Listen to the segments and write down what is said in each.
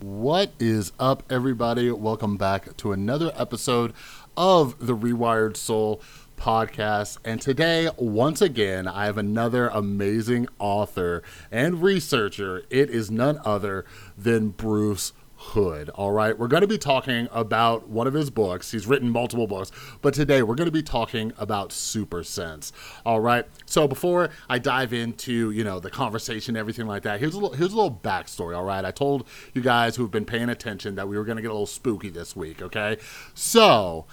What is up, everybody? Welcome back to another episode of the Rewired Soul podcast. And today, once again, I have another amazing author and researcher. It is none other than Bruce Hood. All right, we're going to be talking about one of his books. He's written multiple books, but today we're going to be talking about Super Sense. All right, so before I dive into you know the conversation, everything like that, here's a little here's a little backstory. All right, I told you guys who've been paying attention that we were going to get a little spooky this week. Okay, so.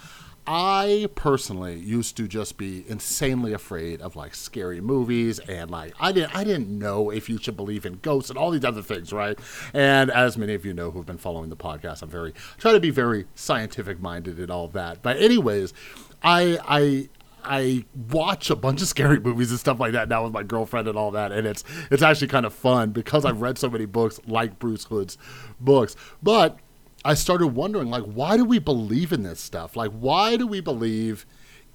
I personally used to just be insanely afraid of like scary movies and like I didn't I didn't know if you should believe in ghosts and all these other things, right? And as many of you know who've been following the podcast, I'm very try to be very scientific minded and all that. But anyways, I I I watch a bunch of scary movies and stuff like that now with my girlfriend and all that, and it's it's actually kind of fun because I've read so many books like Bruce Hood's books. But I started wondering, like, why do we believe in this stuff? Like, why do we believe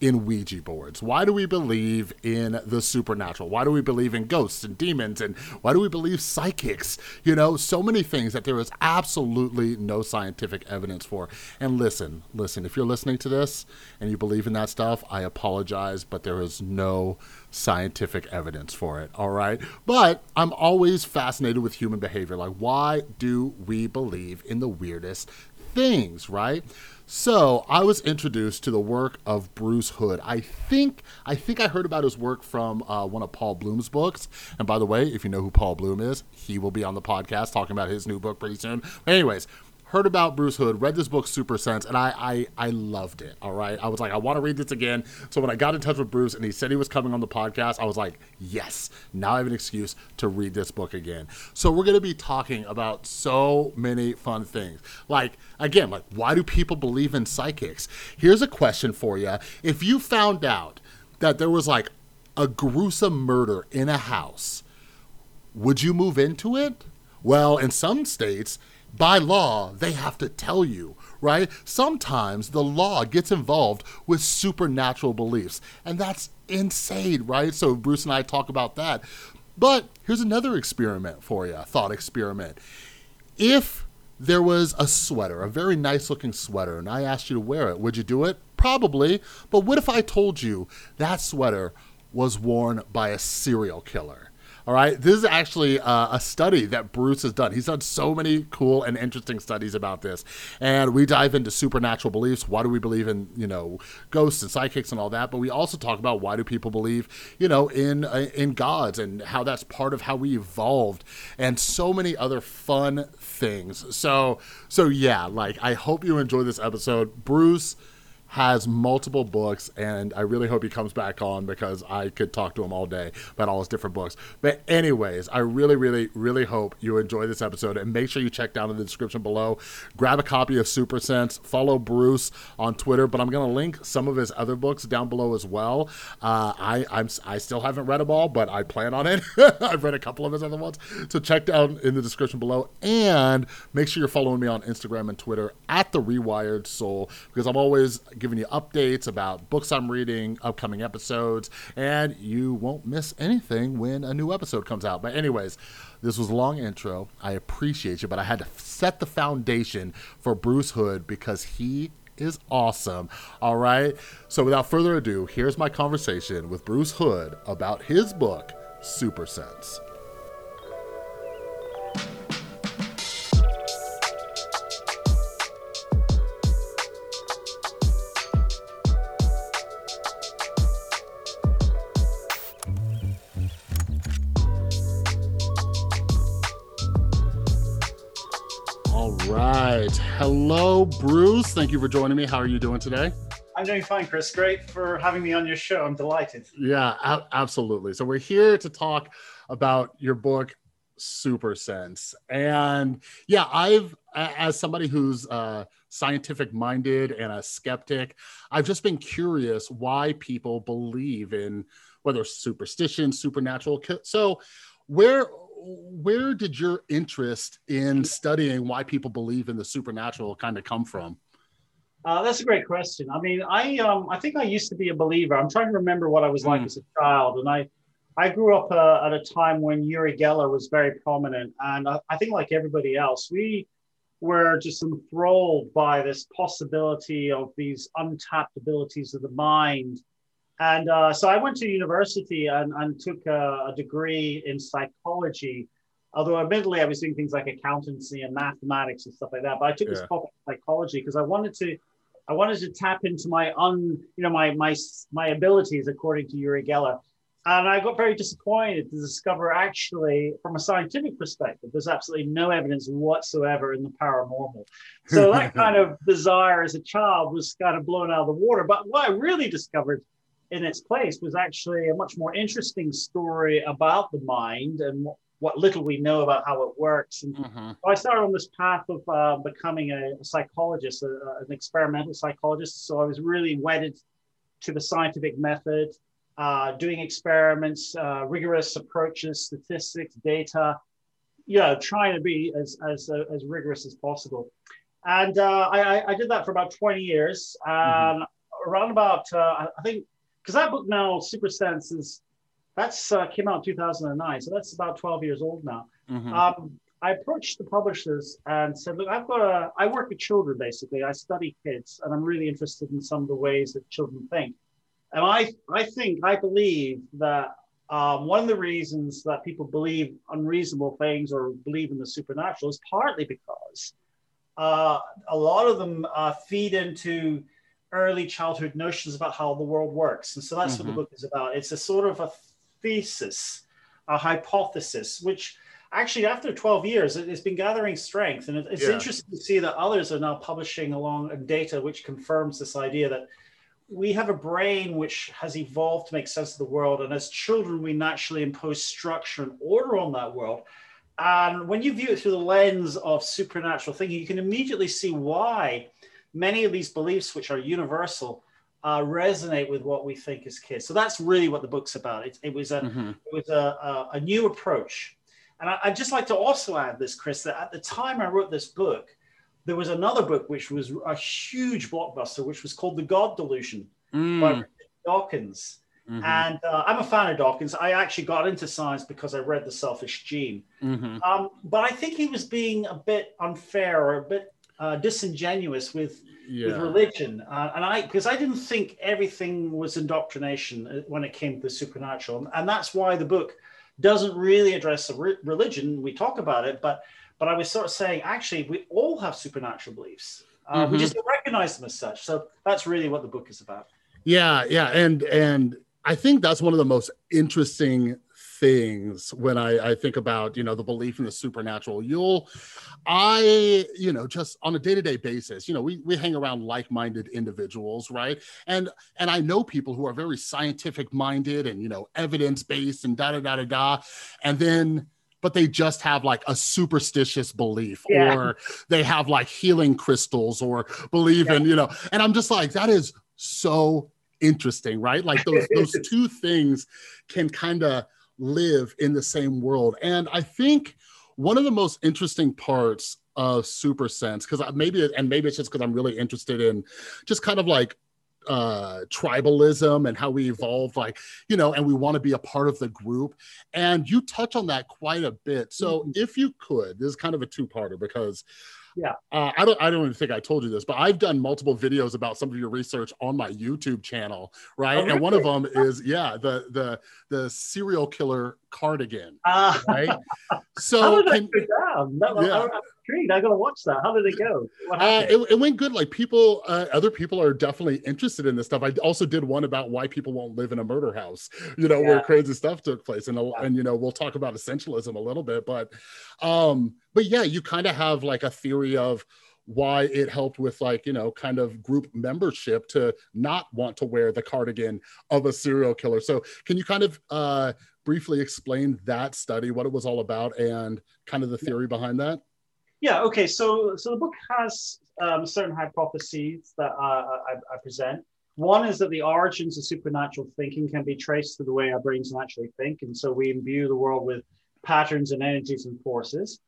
in Ouija boards? Why do we believe in the supernatural? Why do we believe in ghosts and demons? And why do we believe psychics? You know, so many things that there is absolutely no scientific evidence for. And listen, listen, if you're listening to this and you believe in that stuff, I apologize, but there is no scientific evidence for it. All right. But I'm always fascinated with human behavior. Like, why do we believe in the weirdest things, right? So I was introduced to the work of Bruce Hood. I think I think I heard about his work from uh, one of Paul Bloom's books. And by the way, if you know who Paul Bloom is, he will be on the podcast talking about his new book pretty soon. anyways, heard about Bruce Hood, read this book Super Sense, and I, I I loved it. All right, I was like, I want to read this again. So when I got in touch with Bruce and he said he was coming on the podcast, I was like, yes, now I have an excuse to read this book again. So we're gonna be talking about so many fun things. Like again, like why do people believe in psychics? Here's a question for you: If you found out that there was like a gruesome murder in a house, would you move into it? Well, in some states, by law, they have to tell you, right? Sometimes the law gets involved with supernatural beliefs, and that's insane, right? So Bruce and I talk about that. But here's another experiment for you, thought experiment. If there was a sweater, a very nice looking sweater, and I asked you to wear it, would you do it? Probably. But what if I told you that sweater was worn by a serial killer? All right, this is actually uh, a study that Bruce has done. He's done so many cool and interesting studies about this, and we dive into supernatural beliefs. Why do we believe in you know ghosts and psychics and all that? But we also talk about why do people believe you know in uh, in gods and how that's part of how we evolved, and so many other fun things. So so yeah, like I hope you enjoy this episode, Bruce has multiple books, and I really hope he comes back on because I could talk to him all day about all his different books. But, anyways, I really, really, really hope you enjoy this episode, and make sure you check down in the description below. Grab a copy of Super Sense, follow Bruce on Twitter, but I'm going to link some of his other books down below as well. Uh, I I'm I still haven't read them all, but I plan on it. I've read a couple of his other ones, so check down in the description below, and make sure you're following me on Instagram and Twitter at the Rewired Soul because I'm always giving you updates about books I'm reading, upcoming episodes, and you won't miss anything when a new episode comes out. But, anyways, this was a long intro. I appreciate you, but I had to set the foundation for Bruce Hood because he is awesome. All right. So, without further ado, here's my conversation with Bruce Hood about his book, Super Sense. Right. Hello, Bruce. Thank you for joining me. How are you doing today? I'm doing fine, Chris. Great for having me on your show. I'm delighted. Yeah, a- absolutely. So we're here to talk about your book, Super Sense. And yeah, I've, as somebody who's uh, scientific minded and a skeptic, I've just been curious why people believe in whether superstition, supernatural. So, where where did your interest in studying why people believe in the supernatural kind of come from? Uh, that's a great question. I mean, I um, I think I used to be a believer. I'm trying to remember what I was like mm. as a child, and I I grew up uh, at a time when Uri Geller was very prominent, and I, I, think like everybody else, we were just enthralled by this possibility of these untapped abilities of the mind. And uh, so I went to university and, and took a, a, degree in psychology. Although admittedly I was doing things like accountancy and mathematics and stuff like that, but I took yeah. this psychology because I wanted to, I wanted to tap into my un, you know, my my my abilities according to Uri Geller and I got very disappointed to discover actually, from a scientific perspective, there's absolutely no evidence whatsoever in the paranormal. So that kind of desire as a child was kind of blown out of the water. But what I really discovered in its place was actually a much more interesting story about the mind and what little we know about how it works. And mm-hmm. I started on this path of uh, becoming a, a psychologist, a, a, an experimental psychologist. So I was really wedded to the scientific method uh, doing experiments, uh, rigorous approaches, statistics, data, you know, trying to be as, as, uh, as rigorous as possible. And uh, I, I, did that for about 20 years. Mm-hmm. Around about, uh, I think, because that book now, Super Sense, is that's uh, came out in 2009. So that's about 12 years old now. Mm-hmm. Um, I approached the publishers and said, look, I've got a, I work with children basically. I study kids and I'm really interested in some of the ways that children think. And I, I think, I believe that um, one of the reasons that people believe unreasonable things or believe in the supernatural is partly because uh, a lot of them uh, feed into early childhood notions about how the world works. And so that's mm-hmm. what the mm-hmm. book is about. It's a sort of a thesis, a hypothesis, which actually after 12 years it, has been gathering strength and it's yeah. interesting to see that others are now publishing along data which confirms this idea that we have a brain which has evolved to make sense of the world. And as children, we naturally impose structure and order on that world. And when you view it through the lens of supernatural thinking, you can immediately see why many of these beliefs, which are universal, uh, resonate with what we think as kids. So that's really what the book's about. It, it was a mm-hmm. it was a, a, a, new approach. And I, would just like to also add this, Chris, that at the time I wrote this book, there was another book which was a huge blockbuster, which was called The God Delusion mm. by Dawkins. Mm-hmm. And uh, I'm a fan of Dawkins. I actually got into science because I read The Selfish Gene. Mm-hmm. Um, but I think he was being a bit unfair or a bit uh, disingenuous with, yeah. with religion. Uh, and I, because I didn't think everything was indoctrination uh, when it came to the supernatural. And that's why the book doesn't really address religion. We talk about it, but but I was sort of saying, actually, we all have supernatural beliefs. Uh, mm-hmm. We just don't recognize them as such. So that's really what the book is about. Yeah, yeah, and and I think that's one of the most interesting things when I, I think about you know the belief in the supernatural. You'll, I you know just on a day to day basis, you know we we hang around like minded individuals, right? And and I know people who are very scientific minded and you know evidence based and da da da da da, and then but they just have like a superstitious belief yeah. or they have like healing crystals or believe yeah. in, you know, and I'm just like, that is so interesting, right? Like those, those two things can kind of live in the same world. And I think one of the most interesting parts of super sense because maybe and maybe it's just because i'm really interested in just kind of like uh tribalism and how we evolve like you know and we want to be a part of the group and you touch on that quite a bit so mm-hmm. if you could this is kind of a two-parter because yeah. Uh, i don't i don't even think i told you this but i've done multiple videos about some of your research on my youtube channel right? Oh, really? and one of them is yeah the the the serial killer cardigan uh, right? So can, yeah intrigued. I gotta watch that. How did it go? Uh, it, it, went good. Like people, uh, other people are definitely interested in this stuff. I also did one about why people won't live in a murder house. You know, yeah. where crazy stuff took place, and yeah. and you know we'll talk about essentialism a little bit, but um, but yeah, you kind of have like a theory of why it helped with like you know kind of group membership to not want to wear the cardigan of a serial killer so can you kind of uh briefly explain that study what it was all about and kind of the theory behind that yeah, okay. So, so the book has um, certain hypotheses that uh, I, I, present. One is that the origins of supernatural thinking can be traced to the way our brains naturally think. And so we imbue the world with patterns and energies and forces.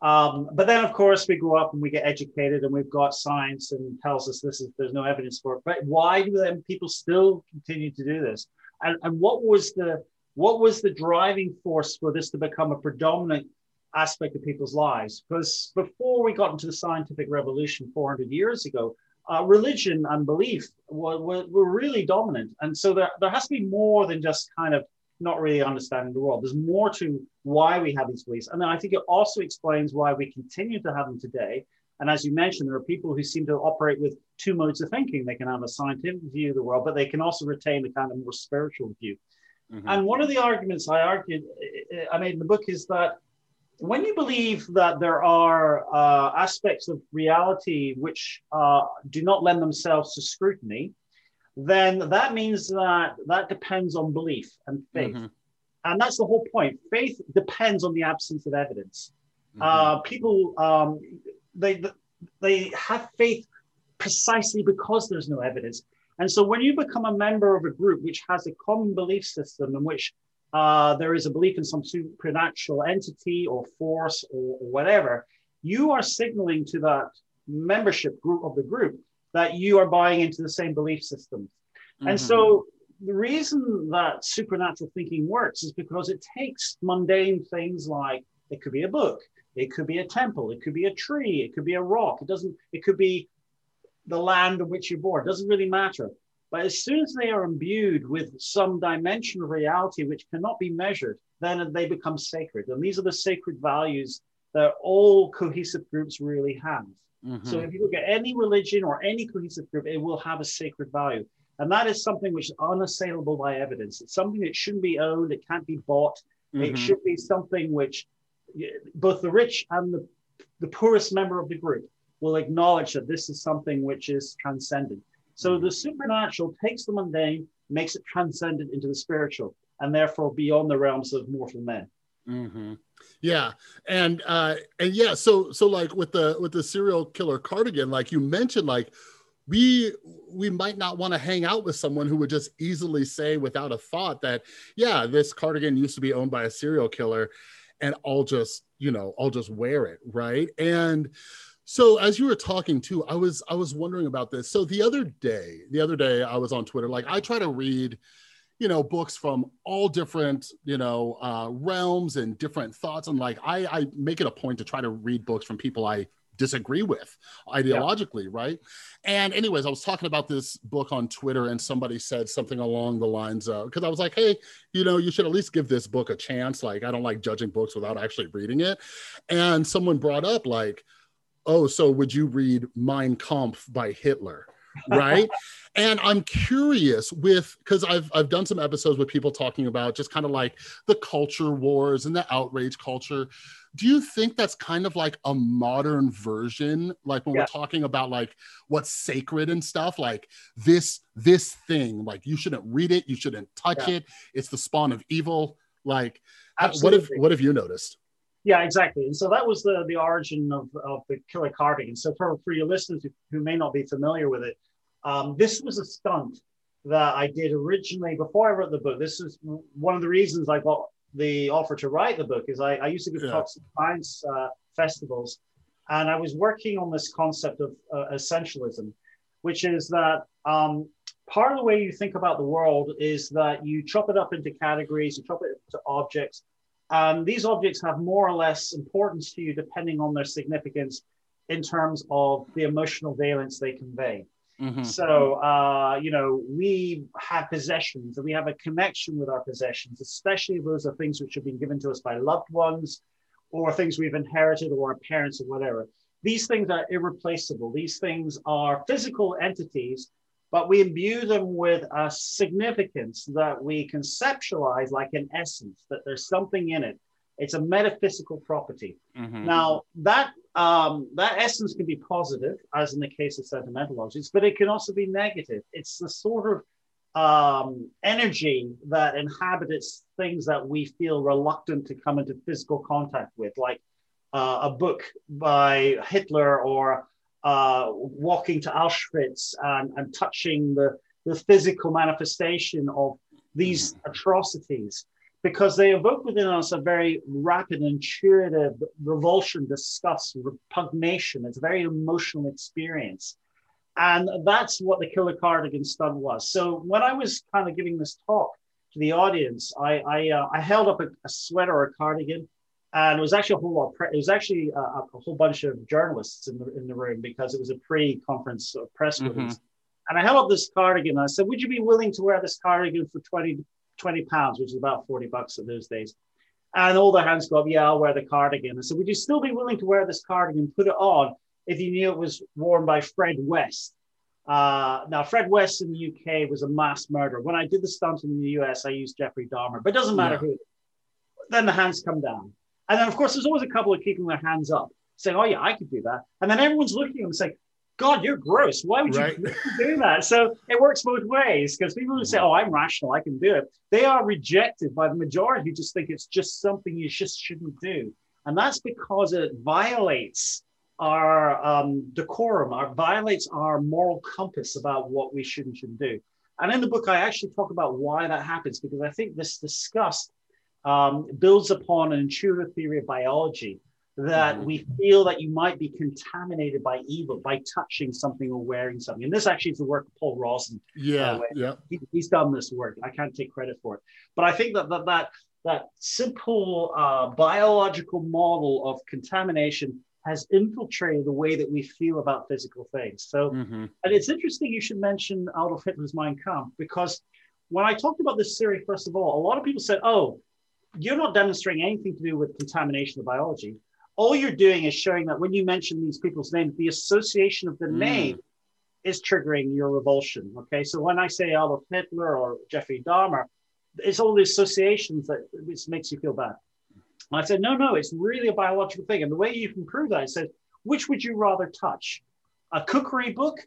Um, but then, of course, we grow up and we get educated and we've got science and tells us this is there's no evidence for it. But why do then people still continue to do this? And, and what was the what was the driving force for this to become a predominant aspect of people's lives. Because before we got into the scientific revolution 400 years ago, uh, religion and belief were, were, were, really dominant. And so there, there has to be more than just kind of not really understanding the world. There's more to why we have these beliefs. And then I think it also explains why we continue to have them today. And as you mentioned, there are people who seem to operate with two modes of thinking. They can have a scientific view of the world, but they can also retain a kind of more spiritual view. Mm-hmm. And one of the arguments I argued, I made in the book is that when you believe that there are uh, aspects of reality which uh, do not lend themselves to scrutiny, then that means that that depends on belief and faith. Mm-hmm. And that's the whole point. Faith depends on the absence of evidence. Mm-hmm. Uh, people, um, they, they have faith precisely because there's no evidence. And so when you become a member of a group which has a common belief system in which uh, there is a belief in some supernatural entity or force or, or whatever, you are signaling to that membership group of the group that you are buying into the same belief systems. Mm-hmm. And so the reason that supernatural thinking works is because it takes mundane things like it could be a book, it could be a temple, it could be a tree, it could be a rock, it doesn't, it could be the land on which you're born, it doesn't really matter. But as soon as they are imbued with some dimension of reality which cannot be measured, then they become sacred. And these are the sacred values that all cohesive groups really have. Mm-hmm. So if you look at any religion or any cohesive group, it will have a sacred value. And that is something which is unassailable by evidence. It's something that shouldn't be owned, it can't be bought. Mm-hmm. It should be something which both the rich and the, the poorest member of the group will acknowledge that this is something which is transcendent. So the supernatural takes the mundane, makes it transcendent into the spiritual, and therefore beyond the realms of mortal men. Mm-hmm. Yeah, and uh, and yeah, so so like with the with the serial killer cardigan, like you mentioned, like we we might not want to hang out with someone who would just easily say without a thought that yeah, this cardigan used to be owned by a serial killer, and I'll just you know I'll just wear it, right? And so as you were talking too, I was I was wondering about this. So the other day, the other day I was on Twitter. Like I try to read, you know, books from all different, you know, uh, realms and different thoughts. And like I, I make it a point to try to read books from people I disagree with ideologically, yeah. right? And anyways, I was talking about this book on Twitter, and somebody said something along the lines of because I was like, hey, you know, you should at least give this book a chance. Like I don't like judging books without actually reading it. And someone brought up like oh, so would you read Mein Kampf by Hitler? Right. and I'm curious with because I've I've done some episodes with people talking about just kind of like the culture wars and the outrage culture. Do you think that's kind of like a modern version, like when yeah. we're talking about like what's sacred and stuff, like this this thing, like you shouldn't read it, you shouldn't touch yeah. it, it's the spawn of evil. Like, Absolutely. what have what have you noticed? Yeah, exactly. And so that was the the origin of, of the killer cardigan. So for, for your listeners who may not be familiar with it, um, this was a stunt that I did originally before I wrote the book. This is one of the reasons I got the offer to write the book is I, I used to give yeah. talks at science uh, festivals, and I was working on this concept of uh, essentialism, which is that um, part of the way you think about the world is that you chop it up into categories, you chop it into objects, um, these objects have more or less importance to you depending on their significance in terms of the emotional valence they convey. Mm-hmm. So, uh, you know, we have possessions and we have a connection with our possessions, especially if those are things which have been given to us by loved ones or things we've inherited or our parents or whatever. These things are irreplaceable. These things are physical entities but we imbue them with a significance that we conceptualize like an essence, that there's something in it. It's a metaphysical property. Mm-hmm. Now, that um, that essence can be positive, as in the case of sentimental objects, but it can also be negative. It's the sort of um, energy that inhabits things that we feel reluctant to come into physical contact with, like uh, a book by Hitler or uh, walking to Auschwitz and, and touching the, the physical manifestation of these mm-hmm. atrocities because they evoke within us a very rapid, intuitive revulsion, disgust, repugnation. It's a very emotional experience. And that's what the Killer Cardigan stunt was. So when I was kind of giving this talk to the audience, I, I, uh, I held up a, a, sweater or a cardigan and it was actually a whole lot. Pre- it was actually a, a, whole bunch of journalists in the in the room because it was a pre-conference press mm-hmm. And I held up this cardigan. And I said, "Would you be willing to wear this cardigan for 20, 20 pounds, which is about forty bucks in those days?" And all the hands go up. Yeah, I'll wear the cardigan. I said, "Would you still be willing to wear this cardigan, put it on, if you knew it was worn by Fred West?" Uh, now, Fred West in the UK was a mass murderer. When I did the stunt in the US, I used Jeffrey Dahmer, but it doesn't matter yeah. who. Then the hands come down. And then, of course, there's always a couple of keeping their hands up, saying, oh, yeah, I could do that. And then everyone's looking at them saying, God, you're gross. Why would right. you do that? So it works both ways because people who say, oh, I'm rational, I can do it, they are rejected by the majority who just think it's just something you just shouldn't do. And that's because it violates our um, decorum, our violates our moral compass about what we should and shouldn't do. And in the book, I actually talk about why that happens because I think this disgust um, builds upon an intuitive theory of biology that mm-hmm. we feel that you might be contaminated by evil by touching something or wearing something. And this actually is the work of Paul Rozin. Yeah, yeah. He, he's done this work. I can't take credit for it, but I think that that that, that simple uh, biological model of contamination has infiltrated the way that we feel about physical things. So, mm-hmm. and it's interesting you should mention Adolf Hitler's Mein Kampf because when I talked about this theory, first of all, a lot of people said, "Oh, you're not demonstrating anything to do with contamination of biology. All you're doing is showing that when you mention these people's names, the association of the mm. name is triggering your revulsion. Okay, so when I say Adolf Hitler or Jeffrey Dahmer, it's all the associations that makes you feel bad. And I said, no, no, it's really a biological thing. And the way you can prove that, I said, which would you rather touch? A cookery book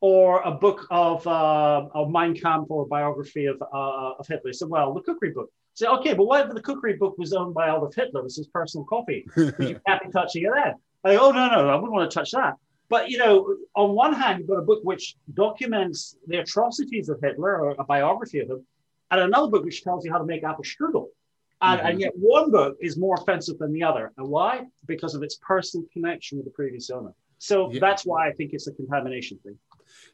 or a book of, uh, of Mein Kampf or a biography of, uh, of Hitler? I said, well, the cookery book. Say, okay, but what if the cookery book was owned by Adolf Hitler? It was his personal copy. you can't be touching it then. Like, oh, no, no, I wouldn't want to touch that. But, you know, on one hand, you've got a book which documents the atrocities of Hitler or a biography of him, and another book which tells you how to make apple strudel. And, mm-hmm. and yet one book is more offensive than the other. And why? Because of its personal connection with the previous owner. So yeah. that's why I think it's a contamination thing.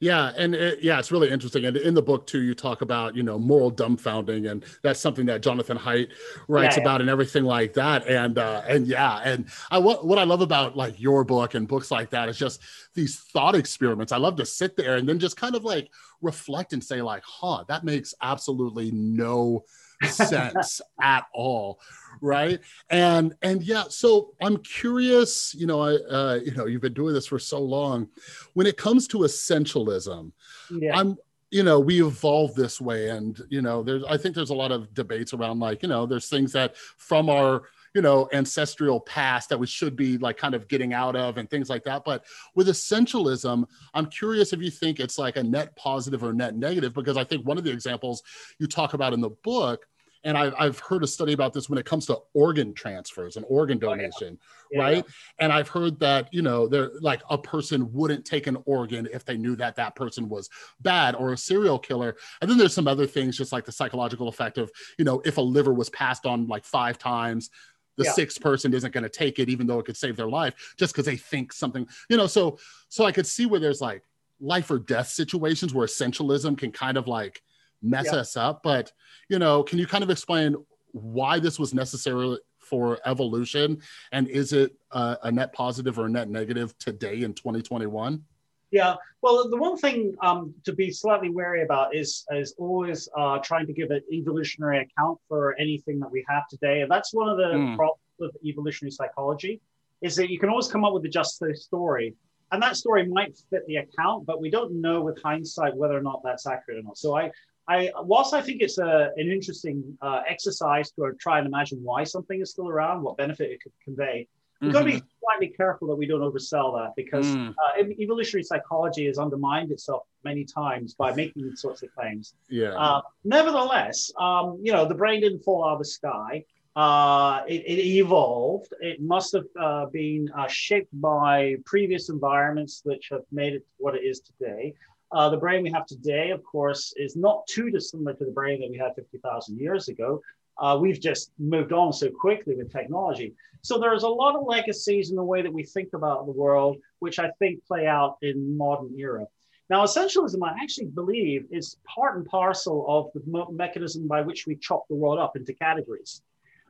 Yeah, and it, yeah, it's really interesting. And in the book too, you talk about you know moral dumbfounding, and that's something that Jonathan Haidt writes yeah, yeah. about, and everything like that. And uh, and yeah, and I what what I love about like your book and books like that is just these thought experiments. I love to sit there and then just kind of like reflect and say like, huh, that makes absolutely no sense at all right? And and yeah so i'm curious you know i uh, you know you've been doing this for so long. When it comes to essentialism yeah. i'm you know we evolve this way and you know there's i think there's a lot of debates around like you know there's things that from our you know ancestral past that we should be like kind of getting out of and things like that. But with essentialism i'm curious if you think it's like a net positive or net negative because i think one of the examples you talk about in the book and I've, I've heard a study about this when it comes to organ transfers and organ donation oh, yeah. Right yeah. and i've heard that you know they're like a person wouldn't take an organ if they knew that that person was bad or a serial killer and then there's some other things just like the psychological effect of you know if a liver was passed on like five times the yeah. sixth person isn't going to take it even though it could save their life just because they think something you know so so i could see where there's like life or death situations where essentialism can kind of like mess yeah. us up. But you know, can you kind of explain why this was necessary for evolution, and is it a, a net positive or a net negative today in 2021? Yeah, well, the one thing um, to be slightly wary about is is always uh, trying to give an evolutionary account for anything that we have today, and that's one of the mm. problems with evolutionary psychology, is that you can always come up with a just story, and that story might fit the account, but we don't know with hindsight whether or not that's accurate or not. So I I, whilst I think it's a, an interesting uh, exercise to try and imagine why something is still around, what benefit it could convey, we've got to be mm-hmm. slightly careful that we don't oversell that because mm. uh, evolutionary psychology has undermined itself many times by making these sorts of claims. Yeah. Uh, nevertheless, um, you know, the brain didn't fall out of the sky. Uh, it, it, evolved. It must have uh, been uh, shaped by previous environments which have made it what it is today. Uh, the brain we have today, of course, is not too dissimilar to the brain that we had 50,000 years ago. Uh, we've just moved on so quickly with technology. So there's a lot of legacies in the way that we think about the world, which I think play out in modern era. Now, essentialism, I actually believe, is part and parcel of the mechanism by which we chop the world up into categories.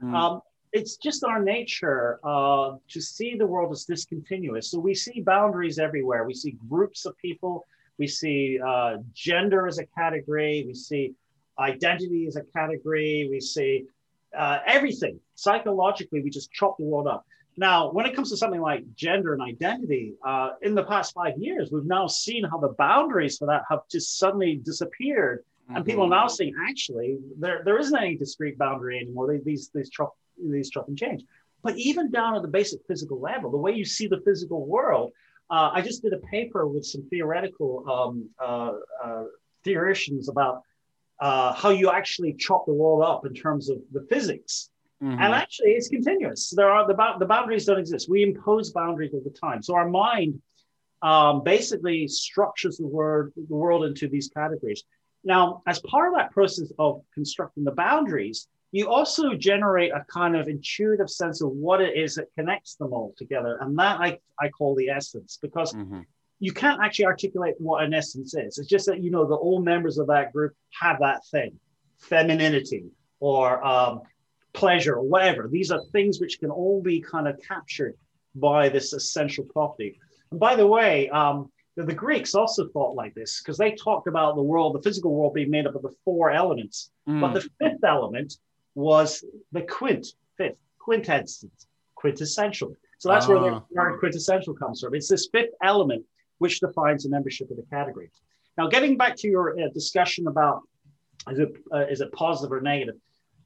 Mm. Um, it's just our nature uh, to see the world as discontinuous. So we see boundaries everywhere. We see groups of people. We see uh, gender as a category. We see identity as a category. We see uh, everything. Psychologically, we just chop the world up. Now, when it comes to something like gender and identity, uh, in the past five years, we've now seen how the boundaries for that have just suddenly disappeared. Mm-hmm. And people are now saying, actually, there, there isn't any discrete boundary anymore. They, these, these chop these chop and change. But even down at the basic physical level, the way you see the physical world, uh, I just did a paper with some theoretical um, uh, uh, theoreticians about uh, how you actually chop the world up in terms of the physics. Mm-hmm. And actually, it's continuous. There are the, the boundaries don't exist. We impose boundaries all the time. So our mind um, basically structures the word the world into these categories. Now, as part of that process of constructing the boundaries, you also generate a kind of intuitive sense of what it is that connects them all together. And that I, I call the essence because mm-hmm. you can't actually articulate what an essence is. It's just that, you know, the all members of that group have that thing, femininity or um, pleasure or whatever. These are things which can all be kind of captured by this essential property. And by the way, um, the, the, Greeks also thought like this because they talked about the world, the physical world being made up of the four elements. Mm. But the fifth element was the quint, fifth, quintessence, quintessential. So that's where the ah. word quintessential comes from. It's this fifth element which defines the membership of the category. Now, getting back to your uh, discussion about is it, uh, is it positive or negative?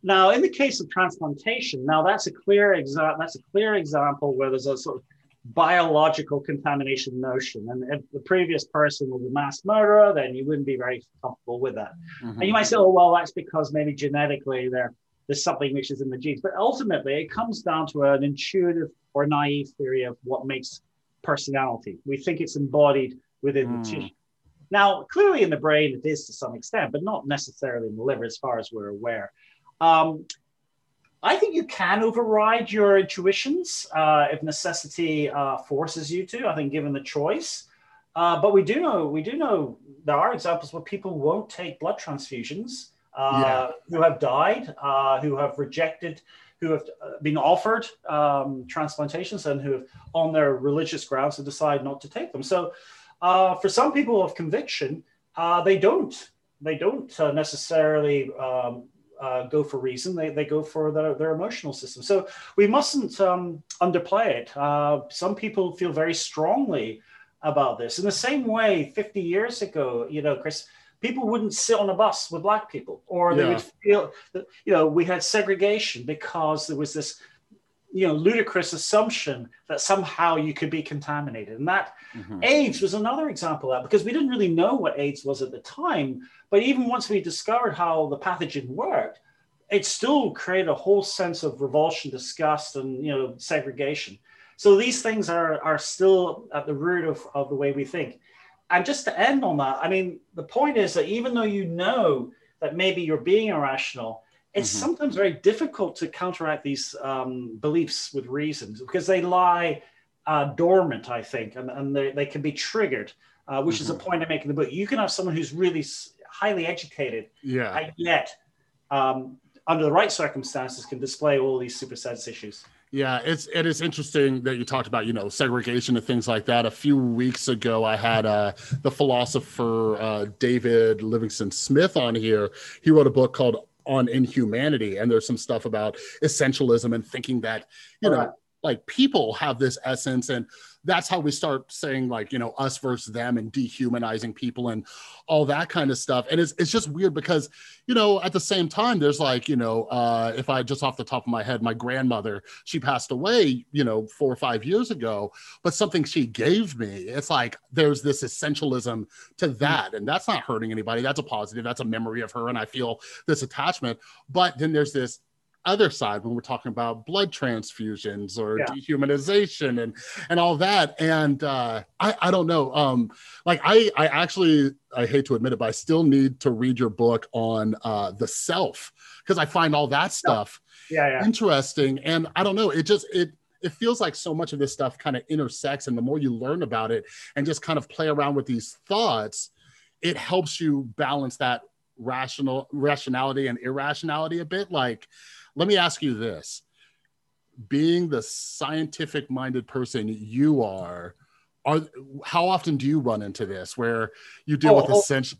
Now, in the case of transplantation, now that's a clear example. That's a clear example where there's a sort of biological contamination notion. And if the previous person was a mass murderer, then you wouldn't be very comfortable with that. Mm-hmm. And you might say, oh, well, that's because maybe genetically they're there's something which is in the genes. But ultimately, it comes down to an intuitive or naive theory of what makes personality. We think it's embodied within mm. the hmm. tissue. Now, clearly in the brain, it is to some extent, but not necessarily in the liver, as far as we're aware. Um, I think you can override your intuitions uh, if necessity uh, forces you to. I think, given the choice. Uh, but we do know we do know there are examples where people won't take blood transfusions yeah. who have died, uh, who have rejected, who have uh, been offered um, transplantations, and who have, on their religious grounds, have decided not to take them. So, uh, for some people of conviction, uh, they don't. They don't necessarily um, uh, go for reason. They, they go for their, their emotional system. So we mustn't um, underplay it. Uh, some people feel very strongly about this. In the same way, 50 years ago, you know, Chris, people wouldn't sit on a bus with black people or they yeah. would feel that you know we had segregation because there was this you know ludicrous assumption that somehow you could be contaminated and that mm-hmm. aids was another example of that because we didn't really know what aids was at the time but even once we discovered how the pathogen worked it still created a whole sense of revulsion disgust and you know segregation so these things are are still at the root of, of the way we think and just to end on that, I mean, the point is that even though you know that maybe you're being irrational, it's mm-hmm. sometimes very difficult to counteract these um, beliefs with reasons because they lie uh, dormant, I think, and, and they, they can be triggered, uh, which mm-hmm. is a mm-hmm. point I make in the book. You can have someone who's really highly educated, yeah, and yet um, under the right circumstances can display all these super sense issues. Yeah, it's it is interesting that you talked about you know segregation and things like that. A few weeks ago, I had uh, the philosopher uh, David Livingstone Smith on here. He wrote a book called On Inhumanity, and there's some stuff about essentialism and thinking that you All know right. Like people have this essence and that's how we start saying like you know us versus them and dehumanizing people and all that kind of stuff. And it's, it's just weird because you know at the same time there's like you know uh, if i just off the top of my head my grandmother she passed away you know four or five years ago but something she gave me it's like there's this essentialism to mm. that and that's not hurting anybody. That's a positive. That's a memory of her and i feel this attachment. But then there's this other side when we're talking about blood transfusions or yeah. dehumanization and and all that and uh i i don't know um like i i actually i hate to admit it but i still need to read your book on uh the self because i find all that stuff yeah. Yeah, interesting and i don't know it just it it feels like so much of this stuff kind of intersects and the more you learn about it and just kind of play around with these thoughts it helps you balance that rational rationality and irrationality a bit like let me ask you this being the scientific minded person you are, are how often do you run into this where you deal oh, with essential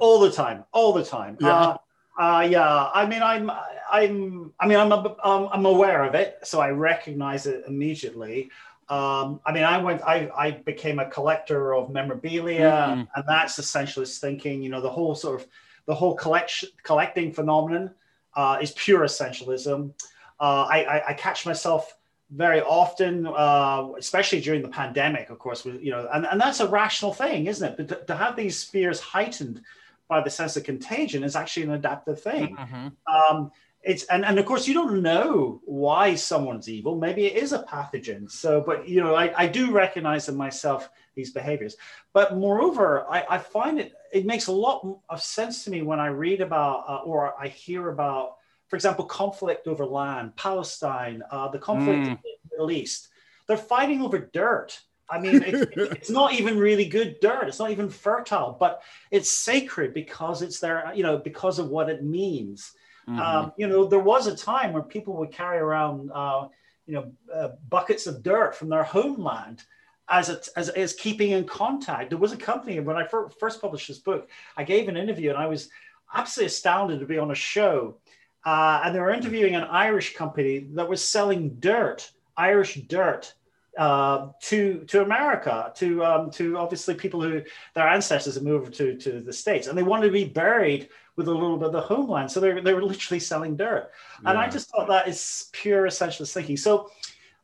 all the time, all the time. Yeah. Uh, uh, yeah, I mean, I'm, I'm, I mean, I'm, um, I'm aware of it, so I recognize it immediately. Um, I mean, I went, I, I became a collector of memorabilia, mm-hmm. and that's essentialist thinking. You know, the whole sort of, the whole collection, collecting phenomenon uh, is pure essentialism. Uh, I, I, I, catch myself very often, uh, especially during the pandemic, of course, with, you know, and, and that's a rational thing, isn't it? But to, to have these fears heightened by the sense of contagion is actually an adaptive thing. Mm-hmm. Um, it's and, and of course you don't know why someone's evil. Maybe it is a pathogen. So, but you know, I, I do recognize in myself these behaviors. But moreover, I, I find it it makes a lot of sense to me when I read about uh, or I hear about, for example, conflict over land, Palestine, uh, the conflict mm. in the Middle East. They're fighting over dirt. I mean, it's, it's, not even really good dirt. It's not even fertile, but it's sacred because it's there, you know, because of what it means. Mm-hmm. Um, you know, there was a time where people would carry around, uh, you know, uh, buckets of dirt from their homeland as, a, as as keeping in contact. There was a company when I fir- first published this book. I gave an interview and I was absolutely astounded to be on a show, uh, and they were interviewing an Irish company that was selling dirt, Irish dirt uh, to to America, to um, to obviously people who their ancestors have moved to to the states, and they wanted to be buried with a little bit of the homeland. So they they were literally selling dirt, yeah. and I just thought that is pure essentialist thinking. So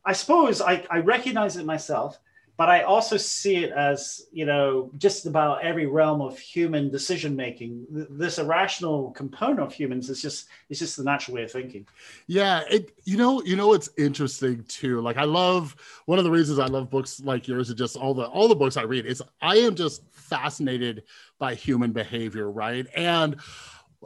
I suppose I, I recognize it myself but I also see it as you know just about every realm of human decision making. This irrational component of humans is just it's just the natural way of thinking. Yeah, it you know you know it's interesting too. Like I love one of the reasons I love books like yours and just all the all the books I read is I am just fascinated by human behavior, right? And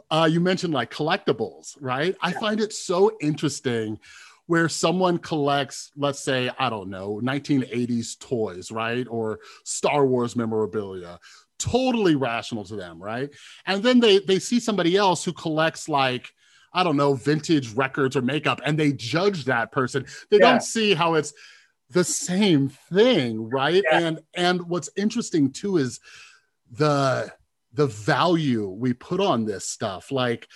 uh, you mentioned like collectibles, right? I find it so interesting where someone collects, let's say, I don't know, 1980s toys, right? Or Star Wars memorabilia, totally rational to them, right? And then they they see somebody else who collects like I don't know, vintage records or makeup, and they judge that person. They yeah. don't see how it's the same thing, right? Yeah. And and what's interesting too is the the value we put on this stuff. Like,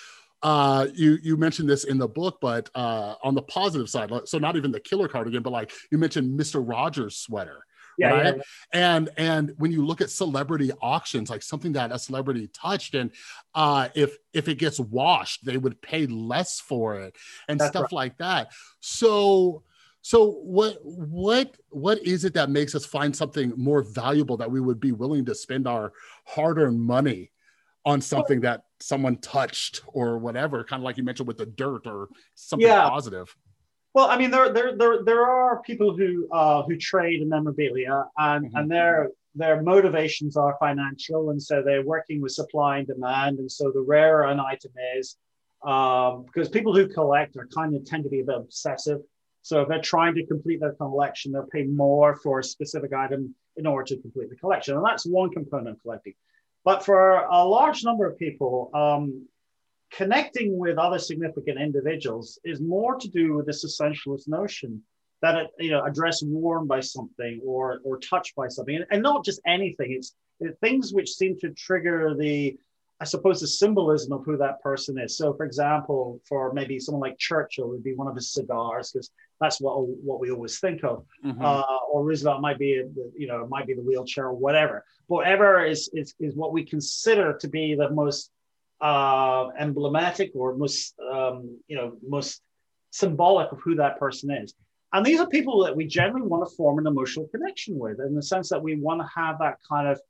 uh you you mentioned this in the book but uh on the positive side so not even the killer cardigan but like you mentioned mr rogers sweater yeah, right yeah. and and when you look at celebrity auctions like something that a celebrity touched and uh if if it gets washed they would pay less for it and That's stuff right. like that so so what what what is it that makes us find something more valuable that we would be willing to spend our hard-earned money on something that someone touched or whatever, kind of like you mentioned with the dirt or something yeah. positive. Well, I mean, there there there, there are people who uh, who trade in memorabilia, and mm-hmm. and their their motivations are financial, and so they're working with supply and demand, and so the rarer an item is, um, because people who collect are kind of tend to be a bit obsessive. So if they're trying to complete their collection, they'll pay more for a specific item in order to complete the collection, and that's one component of collecting. But for a large number of people, um, connecting with other significant individuals is more to do with this essentialist notion that it, you know address worn by something or or touched by something, and, and not just anything. It's, it's things which seem to trigger the I suppose the symbolism of who that person is. So, for example, for maybe someone like Churchill would be one of his cigars because that's what what we always think of. Mm-hmm. Uh, or Roosevelt might be, you know, might be the wheelchair or whatever. Whatever is is is what we consider to be the most uh, emblematic or most um, you know most symbolic of who that person is. And these are people that we generally want to form an emotional connection with, in the sense that we want to have that kind of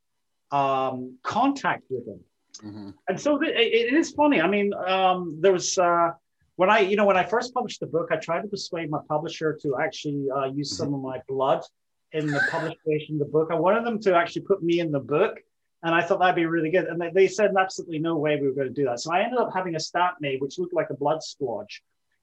um, contact with them. Mm-hmm. And so it, it is funny. I mean, um, there was uh, when I, you know, when I first published the book, I tried to persuade my publisher to actually uh, use some of my blood in the publication of the book. I wanted them to actually put me in the book, and I thought that'd be really good. And they, they said absolutely no way we were going to do that. So I ended up having a stamp made, which looked like a blood splodge.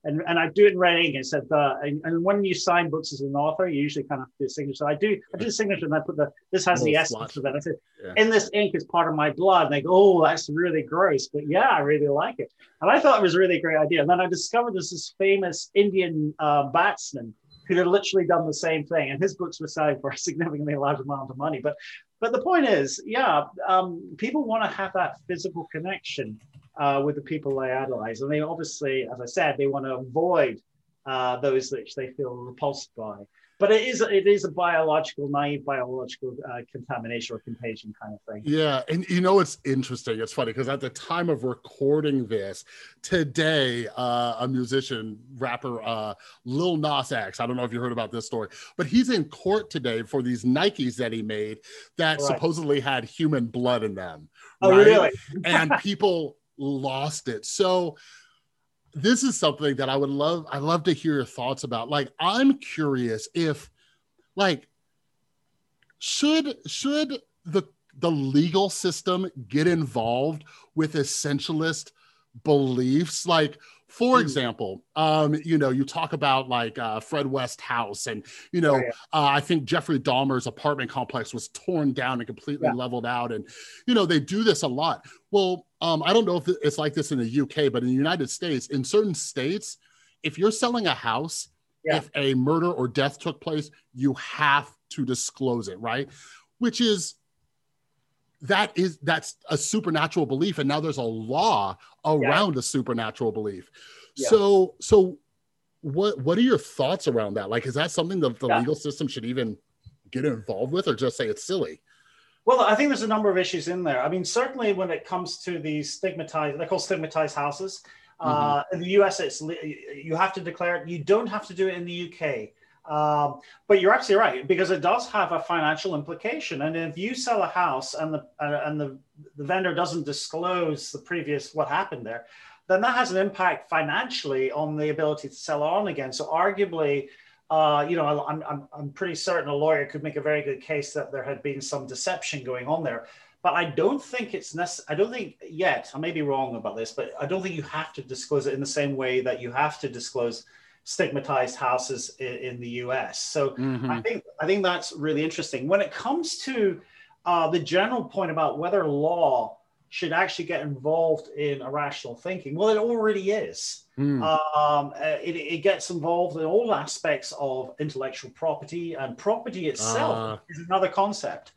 And, and I do it in red ink. It said, uh, and, and, when you sign books as an author, you usually kind of do a signature. So I do, I do the signature and I put the, this has the essence of it. I said, yeah. in this ink is part of my blood. And they go, oh, that's really gross. But yeah, I really like it. And I thought it was a really great idea. And then I discovered there's this famous Indian uh, batsman who had literally done the same thing. And his books were selling for a significantly large amount of money. But, but the point is, yeah, um, people want to have that physical connection uh, with the people they idolize. And they obviously, as I said, they want to avoid uh, those which they feel repulsed by. But it is it is a biological, naive biological uh, contamination or contagion kind of thing. Yeah, and you know it's interesting. It's funny because at the time of recording this today, uh, a musician, rapper, uh, Lil Nas X. I don't know if you heard about this story, but he's in court today for these Nikes that he made that right. supposedly had human blood in them. Oh, right? really? and people lost it. So this is something that I would love I love to hear your thoughts about. Like I'm curious if like should should the the legal system get involved with essentialist beliefs like for hmm. example, um, you know, you talk about like uh, Fred West House, and you know, yeah. uh, I think Jeffrey Dahmer's apartment complex was torn down and completely yeah. leveled out, and you know, they do this a lot. Well, um, I don't know if it's like this in the UK, but in the United States, in certain states, if you're selling a house, yeah. if a murder or death took place, you have to disclose it, right? Which is that is that's a supernatural belief and now there's a law around yeah. a supernatural belief yeah. so so what what are your thoughts around that like is that something that the yeah. legal system should even get involved with or just say it's silly well i think there's a number of issues in there i mean certainly when it comes to these stigmatized they're called stigmatized houses uh, mm-hmm. uh, in the us it's you have to declare it you don't have to do it in the uk um, but you're absolutely right because it does have a financial implication. And if you sell a house and the uh, and the, the vendor doesn't disclose the previous what happened there, then that has an impact financially on the ability to sell on again. So arguably, uh, you know, I'm, I'm, I'm pretty certain a lawyer could make a very good case that there had been some deception going on there. But I don't think it's necessary. I don't think yet. I may be wrong about this, but I don't think you have to disclose it in the same way that you have to disclose stigmatized houses in, in the US. So mm-hmm. I think I think that's really interesting. When it comes to uh, the general point about whether law should actually get involved in irrational thinking, well, it already is. Mm. Um, it, it, gets involved in all aspects of intellectual property, and property itself uh. is another concept.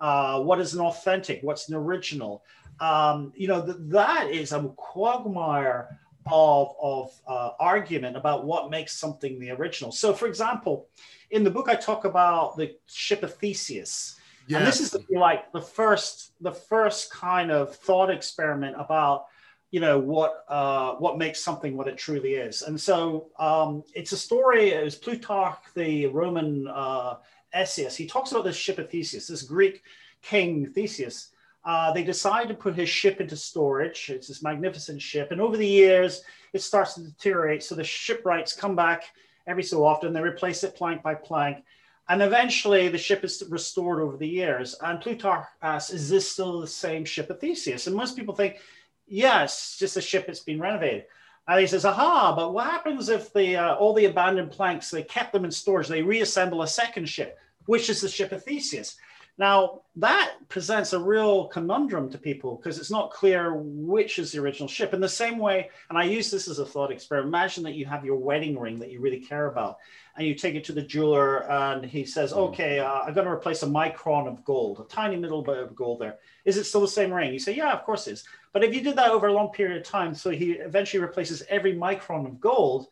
Uh, what is an authentic? What's an original? Um, you know, th- that is a quagmire of, of uh, argument about what makes something the original. So, for example, in the book, I talk about the ship of Theseus. Yes. And this is like the first, the first kind of thought experiment about, you know, what uh, what makes something what it truly is. And so um, it's a story. It was Plutarch, the Roman uh, essayist. He talks about this ship of Theseus, this Greek king Theseus, uh, they decide to put his ship into storage. It's this magnificent ship. And over the years, it starts to deteriorate. So the shipwrights come back every so often. They replace it plank by plank. And eventually, the ship is restored over the years. And Plutarch asks, Is this still the same ship of Theseus? And most people think, Yes, just a ship that's been renovated. And he says, Aha, but what happens if the, uh, all the abandoned planks, they kept them in storage, they reassemble a second ship, which is the ship of Theseus? Now, that presents a real conundrum to people because it's not clear which is the original ship. In the same way, and I use this as a thought experiment imagine that you have your wedding ring that you really care about, and you take it to the jeweler, and he says, mm-hmm. Okay, uh, I'm going to replace a micron of gold, a tiny little bit of gold there. Is it still the same ring? You say, Yeah, of course it is. But if you did that over a long period of time, so he eventually replaces every micron of gold,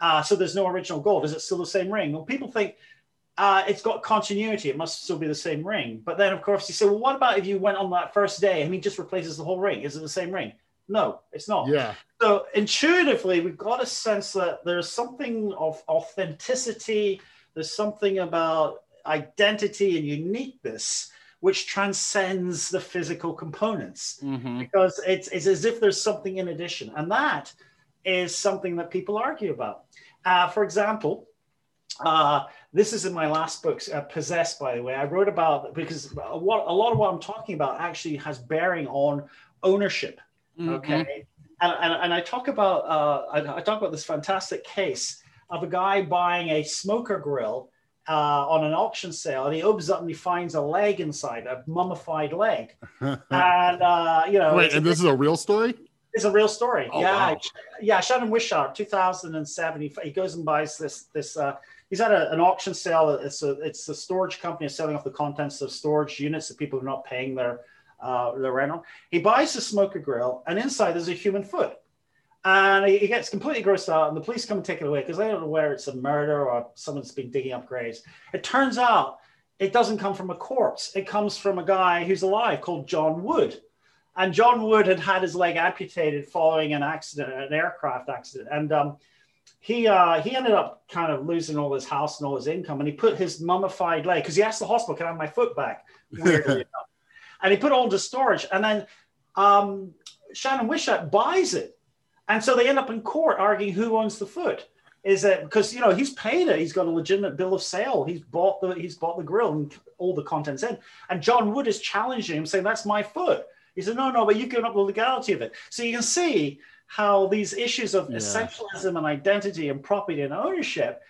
uh, so there's no original gold, is it still the same ring? Well, people think, uh, it's got continuity. It must still be the same ring. But then, of course, you say, well, what about if you went on that first day and he just replaces the whole ring? Is it the same ring? No, it's not. Yeah. So intuitively, we've got a sense that there's something of authenticity. There's something about identity and uniqueness which transcends the physical components mm-hmm. because it's, it's as if there's something in addition. And that is something that people argue about. Uh, for example, uh, this is in my last book, uh, Possessed, by the way. I wrote about because what a lot of what I'm talking about actually has bearing on ownership. Mm-hmm. Okay. and, and, and I talk about uh, I, I talk about this fantastic case of a guy buying a smoker grill uh, on an auction sale, and he opens up and he finds a leg inside, a mummified leg. and uh, you know, wait, and this is a real story. It's a real story. Oh, yeah, wow. yeah. Shannon Whisnant, 2007. He, he goes and buys this this. Uh, he's at a, an auction sale. It's a it's a storage company selling off the contents of storage units that people are not paying their uh, their rent on. He buys the smoker grill, and inside there's a human foot. And he, he gets completely grossed out, and the police come and take it away because they don't know where it's a murder or someone's been digging up graves. It turns out it doesn't come from a corpse. It comes from a guy who's alive called John Wood. And John Wood had had his leg amputated following an accident, an aircraft accident. And um, he uh, he ended up kind of losing all his house and all his income. And he put his mummified leg, because he asked the hospital, can I have my foot back? Weirdly enough. And he put it all into storage. And then um, Shannon Whisnant buys it. And so they end up in court arguing who owns the foot. Is it because you know he's paid it? He's got a legitimate bill of sale. He's bought the he's bought the grill and all the contents in. And John Wood is challenging him, saying that's my foot. He said, no, no, but you've given up the legality of it. So you can see how these issues of Yeah. essentialism and identity and property and ownership,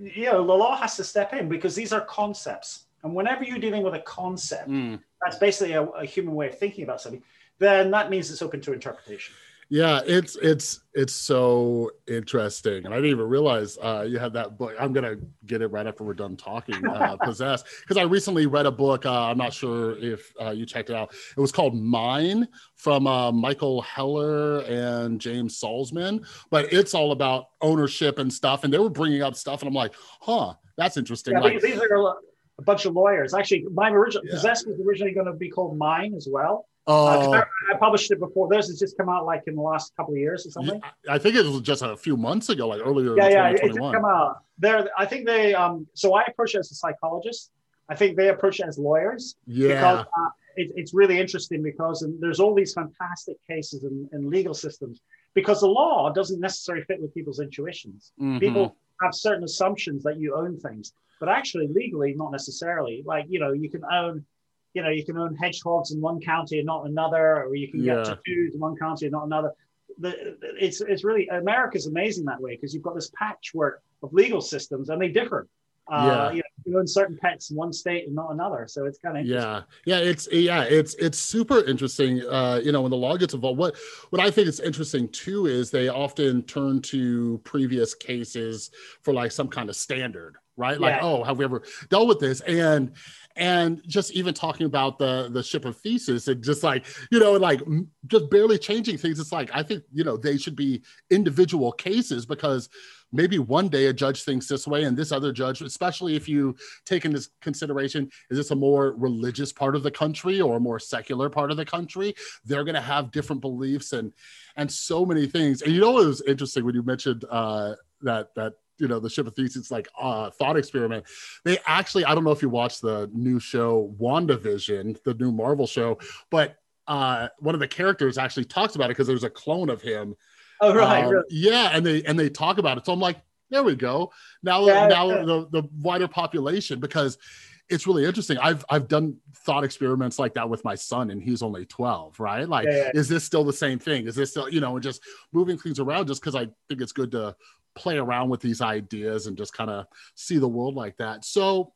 you know, the law has to step in because these are concepts. And whenever you're dealing with a concept, Mm. that's basically a, a human way of thinking about something, then that means it's open to interpretation. Yeah, it's it's it's so interesting, and I didn't even realize uh, you had that book. I'm gonna get it right after we're done talking. Uh, Possessed, because I recently read a book. Uh, I'm not sure if uh, you checked it out. It was called Mine from uh, Michael Heller and James Salzman, but it's all about ownership and stuff. And they were bringing up stuff, and I'm like, huh, that's interesting. Yeah, like, these, are a, bunch of lawyers. Actually, my original Yeah. Possessed was originally going to be called Mine as well. Uh, oh, I, I published it before. This has just come out like in the last couple of years or something. I think it was just a few months ago, like earlier yeah, in yeah, it, did 2021. come out. There, I think they. Um, so I approach it as a psychologist. I think they approach it as lawyers yeah, because uh, it, it's really interesting because there's all these fantastic cases in, in legal systems because the law doesn't necessarily fit with people's intuitions. Mhm. People have certain assumptions that you own things, but actually legally, not necessarily. Like you know, you can own. You know, you can own hedgehogs in one county and not another, or you can Yeah. get tattoos in one county and not another. The, it's it's really America's amazing that way because you've got this patchwork of legal systems and they differ. Uh, Yeah. you, know, you own certain pets in one state and not another, so it's kind of yeah yeah it's yeah it's it's super interesting uh you know when the law gets involved what what i think is interesting too is they often turn to previous cases for like some kind of standard right? Like Yeah. oh have we ever dealt with this? And and just even talking about the the ship of Theseus and just like you know like just barely changing things. It's like i think you know they should be individual cases because maybe one day a judge thinks this way and this other judge especially if you take into consideration is this a more religious part of the country or a more secular part of the country? They're going to have different beliefs and and so many things. And you know it was interesting when you mentioned uh that that you know the ship of Theseus like uh thought experiment they actually i don't know if you watched the new show wandavision the new marvel show but uh one of the characters actually talks about it because there's a clone of him Oh right, um, really. yeah, and they and they talk about it. So I'm like, there we go. Now Yeah, now yeah. the the wider population because it's really interesting. I've I've done thought experiments like that with my son, and he's only 12, right? Like, Yeah, yeah. is this still the same thing? Is this still, you know, and just moving things around just because I think it's good to play around with these ideas and just kind of see the world like that. So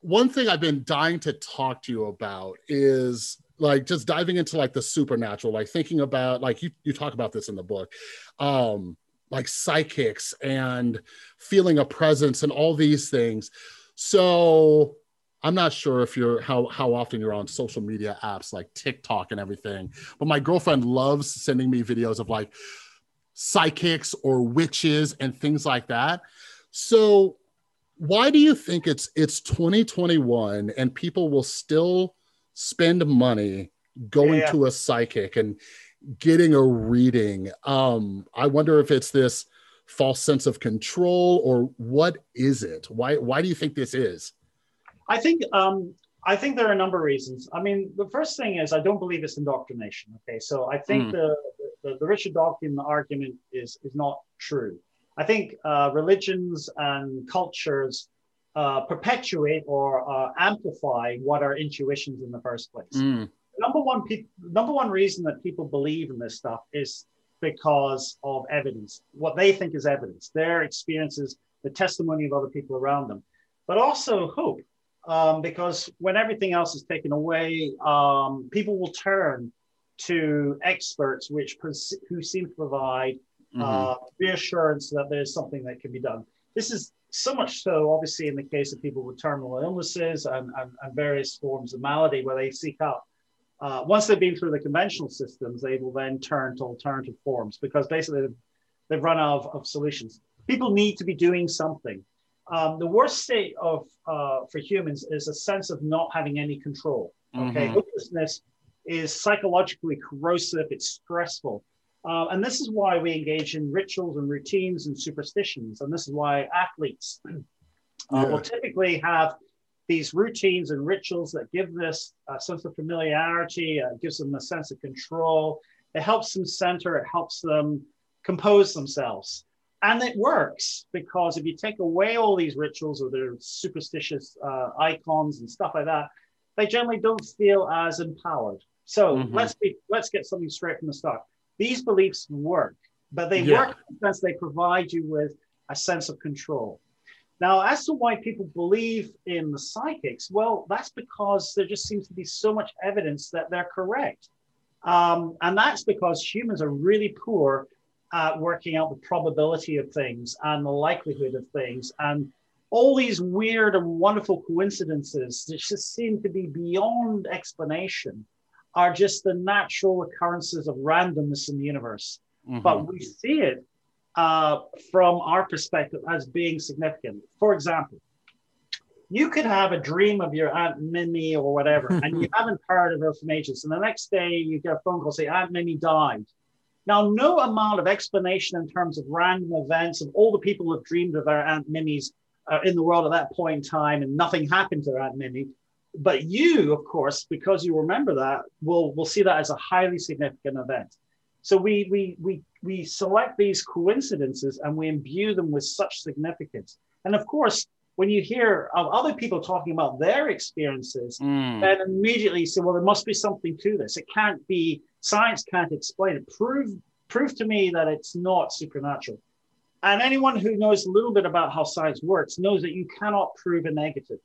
one thing I've been dying to talk to you about is like just diving into like the supernatural, like thinking about like you you talk about this in the book, um, like psychics and feeling a presence and all these things. So I'm not sure if you're how how often you're on social media apps like TikTok and everything, but my girlfriend loves sending me videos of like psychics or witches and things like that. So why do you think it's it's 2021 and people will still spend money going Yeah. to a psychic and getting a reading um i wonder if it's this false sense of control or what is it why why do you think this is I think um, I think there are a number of reasons. I mean, the first thing is I don't believe it's indoctrination. Okay, so I think Mm. the, the the Richard Dawkins argument is is not true. I think uh, religions and cultures uh, perpetuate or uh, amplify what are intuitions in the first place. Mm, Number one, pe- number one reason that people believe in this stuff is because of evidence, what they think is evidence, their experiences, the testimony of other people around them, but also hope. Um, because when everything else is taken away, um, people will turn to experts which who seem to provide mm-hmm. uh, reassurance that there's something that can be done. This is so much so, obviously, in the case of people with terminal illnesses and, and, and various forms of malady, where they seek out. Uh, once they've been through the conventional systems, they will then turn to alternative forms because basically they've, they've run out of, of solutions. People need to be doing something. Um, the worst state of uh, for humans is a sense of not having any control. Okay, mm-hmm. hopelessness is psychologically corrosive. It's stressful. Uh, and this is why we engage in rituals and routines and superstitions. And this is why athletes uh, yeah. will typically have these routines and rituals that give this uh, sense of familiarity, uh, gives them a sense of control. It helps them center, it helps them compose themselves. And it works because if you take away all these rituals or their superstitious uh, icons and stuff like that, they generally don't feel as empowered. So mm-hmm. let's be let's get something straight from the start. These beliefs work, but they yeah. work because they provide you with a sense of control. Now, as to why people believe in the psychics, well, that's because there just seems to be so much evidence that they're correct. Um, and that's because humans are really poor at working out the probability of things and the likelihood of things. And all these weird and wonderful coincidences that just seem to be beyond explanation are just the natural occurrences of randomness in the universe. Mm-hmm. But we see it uh, from our perspective as being significant. For example, you could have a dream of your Aunt Mimi or whatever, and you haven't heard of her from ages. And the next day you get a phone call say Aunt Mimi died. Now, no amount of explanation in terms of random events of all the people who have dreamed of their Aunt Mimi's uh, in the world at that point in time, and nothing happened to their Aunt Mimi but you, of course, because you remember that, will will see that as a highly significant event. So we we we we select these coincidences and we imbue them with such significance. And of course, when you hear of other people talking about their experiences, mm. then immediately you say, well, there must be something to this. It can't be science can't explain it. Prove prove to me that it's not supernatural. And anyone who knows a little bit about how science works knows that you cannot prove a negative.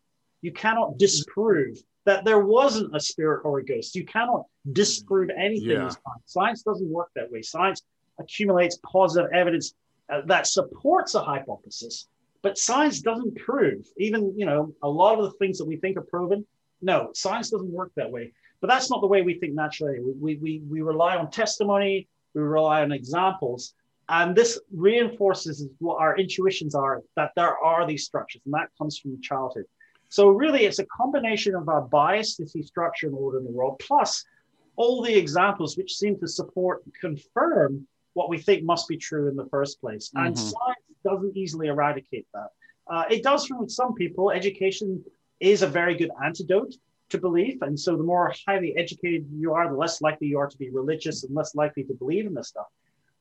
You cannot disprove that there wasn't a spirit or a ghost. You cannot disprove anything yeah. science. Science doesn't work that way. Science accumulates positive evidence uh, that supports a hypothesis, but science doesn't prove even, you know, a lot of the things that we think are proven. No, science doesn't work that way. But that's not the way we think naturally. We, we, we rely on testimony, we rely on examples. And this reinforces what our intuitions are that there are these structures, and that comes from childhood. So really, it's a combination of our bias to see structure and order in the world, plus all the examples which seem to support and confirm what we think must be true in the first place. Mm-hmm. And science doesn't easily eradicate that. Uh, it does for some people. Education is a very good antidote to belief. And so the more highly educated you are, the less likely you are to be religious and less likely to believe in this stuff.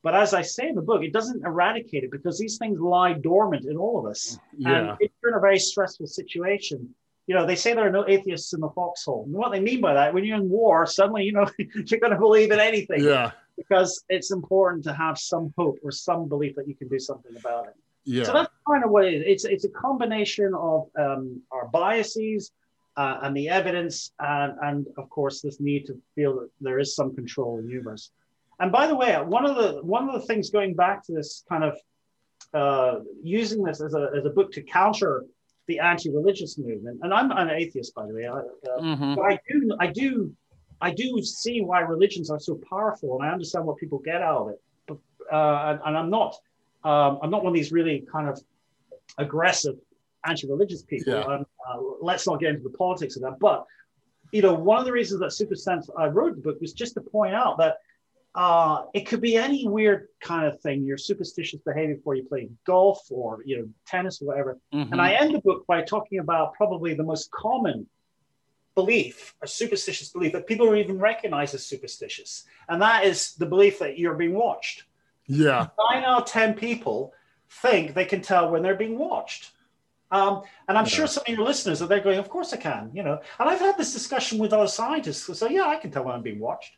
But as I say in the book, it doesn't eradicate it because these things lie dormant in all of us. Yeah. And if you're in a very stressful situation, you know, they say there are no atheists in the foxhole. And what they mean by that, when you're in war, suddenly, you know, you're going to believe in anything. Yeah. Because it's important to have some hope or some belief that you can do something about it. Yeah. So that's kind of what it is. It's, it's a combination of um, our biases uh, and the evidence, and, and of course, this need to feel that there is some control in the universe. And by the way, one of the one of the things going back to this kind of uh, using this as a, as a book to counter the anti-religious movement, and I'm an atheist, by the way, I, uh, mm-hmm. but I do I do I do see why religions are so powerful, and I understand what people get out of it. But, uh, and, and, I'm not um, I'm not one of these really kind of aggressive anti-religious people. Yeah. Um, uh, let's not get into the politics of that. But you know, one of the reasons that Supersense I wrote the book was just to point out that uh, it could be any weird kind of thing, your superstitious behavior before you play golf or you know tennis or whatever. Mm-hmm. And I end the book by talking about probably the most common belief, a superstitious belief that people don't even recognize as superstitious, and that is the belief that you're being watched. Yeah, nine out of ten people think they can tell when they're being watched. Um, and I'm yeah. sure some of your listeners are there going, "Of course I can," you know. And I've had this discussion with other scientists who say, "Yeah, I can tell when I'm being watched."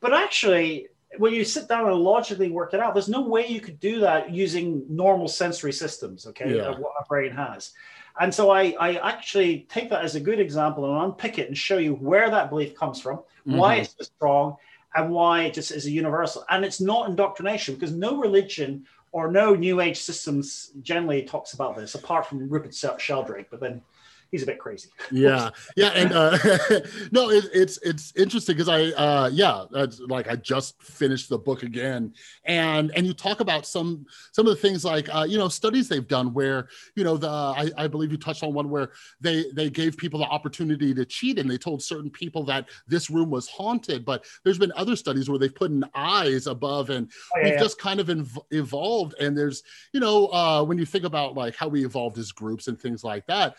But actually, when you sit down and logically work it out, there's no way you could do that using normal sensory systems, okay, Yeah. of what our brain has. And so I, I actually take that as a good example and unpick it and show you where that belief comes from, why Mhm. it's so strong, and why it just is a universal. And it's not indoctrination because no religion or no New Age systems generally talks about this, apart from Rupert Sheldrake. But then he's a bit crazy. yeah yeah and uh no it, it's it's interesting because i uh yeah that's like i just finished the book again and and you talk about some some of the things like uh you know studies they've done where you know the i, I believe you touched on one where they they gave people the opportunity to cheat and they told certain people that this room was haunted but there's been other studies where they've put in eyes above and Oh, yeah, we've yeah. just kind of inv- evolved and there's you know uh, when you think about like how we evolved as groups and things like that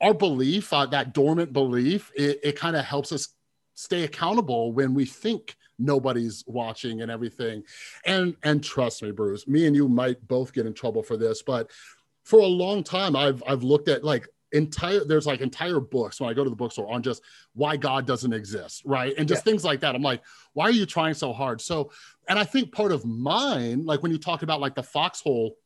our belief uh, that dormant belief it, it kind of helps us stay accountable when we think nobody's watching and everything. And and trust me bruce me and you might both get in trouble for this but for a long time i've i've looked at like entire there's like entire books when i go to the bookstore on just why god doesn't exist right? And just things like that. I'm like why are you trying so hard? So and i think part of mine like when you talk about like the foxhole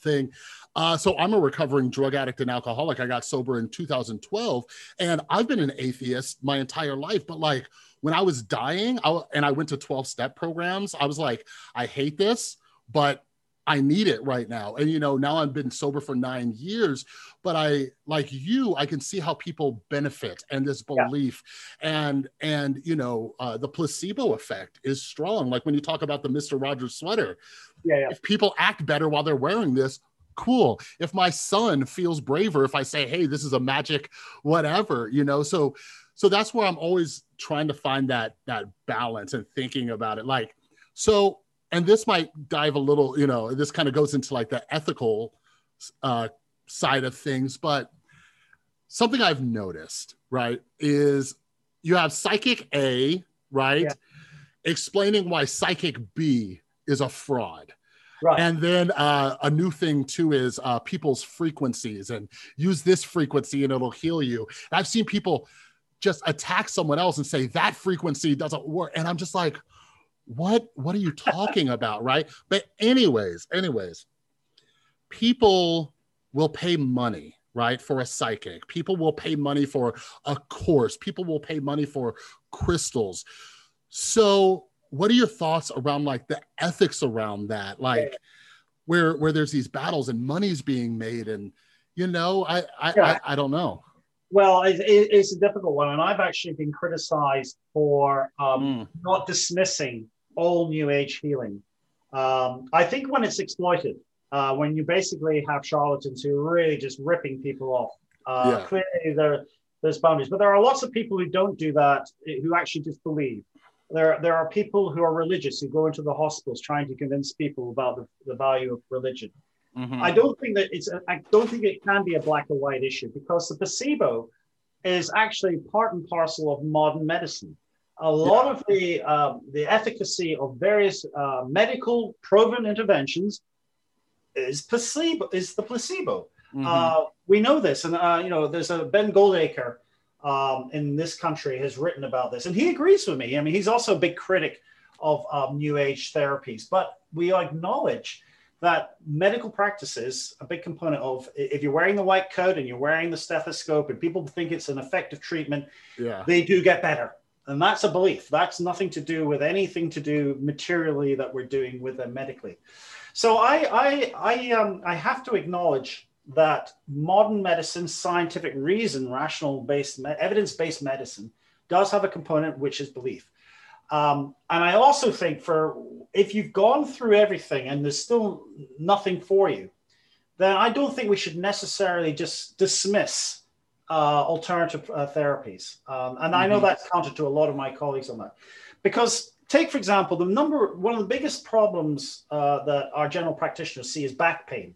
thing. Uh, so i'm a recovering drug addict and alcoholic. I got sober in 2012 and i've been an atheist my entire life but like when i was dying I, and i went to 12 step programs i was like i hate this but i need it right now. And you know now i've been sober for nine years but i like you i can see how people benefit and this Yeah. belief. And and you know uh, the placebo effect is strong. Like when you talk about the mr rogers sweater Yeah, yeah. if people act better while they're wearing this cool if my son feels braver if i say hey this is a magic whatever you know so so that's where i'm always trying to find that that balance and thinking about it like so and this might dive a little you know this kind of goes into like the ethical uh side of things but something i've noticed right is you have psychic a right Yeah. explaining why psychic b is a fraud Right. and then uh, a new thing too is uh, people's frequencies and use this frequency and it'll heal you. And I've seen people just attack someone else and say that frequency doesn't work. And I'm just like, what? What are you talking about? Right. But anyways, anyways, people will pay money right for a psychic people will pay money for a course people will pay money for crystals so what are your thoughts around like the ethics around that like where where there's these battles and money's being made and you know i i Yeah. I, I don't know Well, it, it- it's a difficult one, and I've actually been criticized for um, Mm, not dismissing all New Age healing. Um, I think when it's exploited, uh, when you basically have charlatans who are really just ripping people off, uh, Yeah. clearly there, there's boundaries. But there are lots of people who don't do that, who actually just believe. There, there are people who are religious who go into the hospitals trying to convince people about the, the value of religion. mhm. I don't think that it's. I don't think it can be a black or white issue because the placebo is actually part and parcel of modern medicine. A lot of the um, the efficacy of various uh, medical proven interventions is placebo. Is the placebo. Mhm. Uh, we know this, and uh, you know, there's a Ben Goldacre um, in this country has written about this, and he agrees with me. I mean, he's also a big critic of um, New Age therapies, but we acknowledge that medical practices, a big component of if you're wearing the white coat and you're wearing the stethoscope, and people think it's an effective treatment, yeah they do get better. And that's a belief. That's nothing to do with anything to do materially that we're doing with them medically. So I I I um I have to acknowledge that modern medicine, scientific reason, rational based, evidence based medicine does have a component which is belief. Um, and I also think for if you've gone through everything and there's still nothing for you, then I don't think we should necessarily just dismiss uh, alternative uh, therapies. Um, and I know Mhm. that's counter to a lot of my colleagues on that. Because take, for example, the number, one of the biggest problems uh, that our general practitioners see is back pain.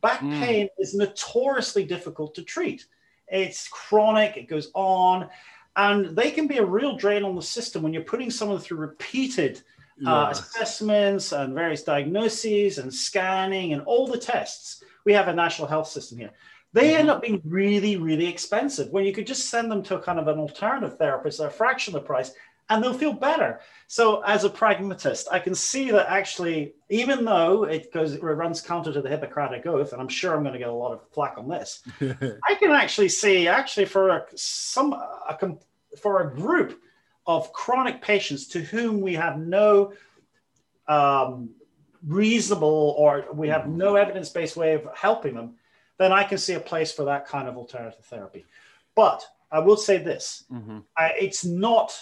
Back Mm. pain is notoriously difficult to treat. It's chronic, it goes on, and they can be a real drain on the system when you're putting someone through repeated uh, assessments and various diagnoses and scanning and all the tests. We have a national health system here. They end up being really, really expensive when you could just send them to a kind of an alternative therapist at a fraction of the price and they'll feel better. So, as a pragmatist, I can see that actually, even though it goes, it runs counter to the Hippocratic Oath, and I'm sure I'm going to get a lot of flack on this, I can actually see, actually, for a, some a, for a group of chronic patients to whom we have no um, reasonable or we have no evidence-based way of helping them, then I can see a place for that kind of alternative therapy. But I will say this: mm-hmm. I, it's not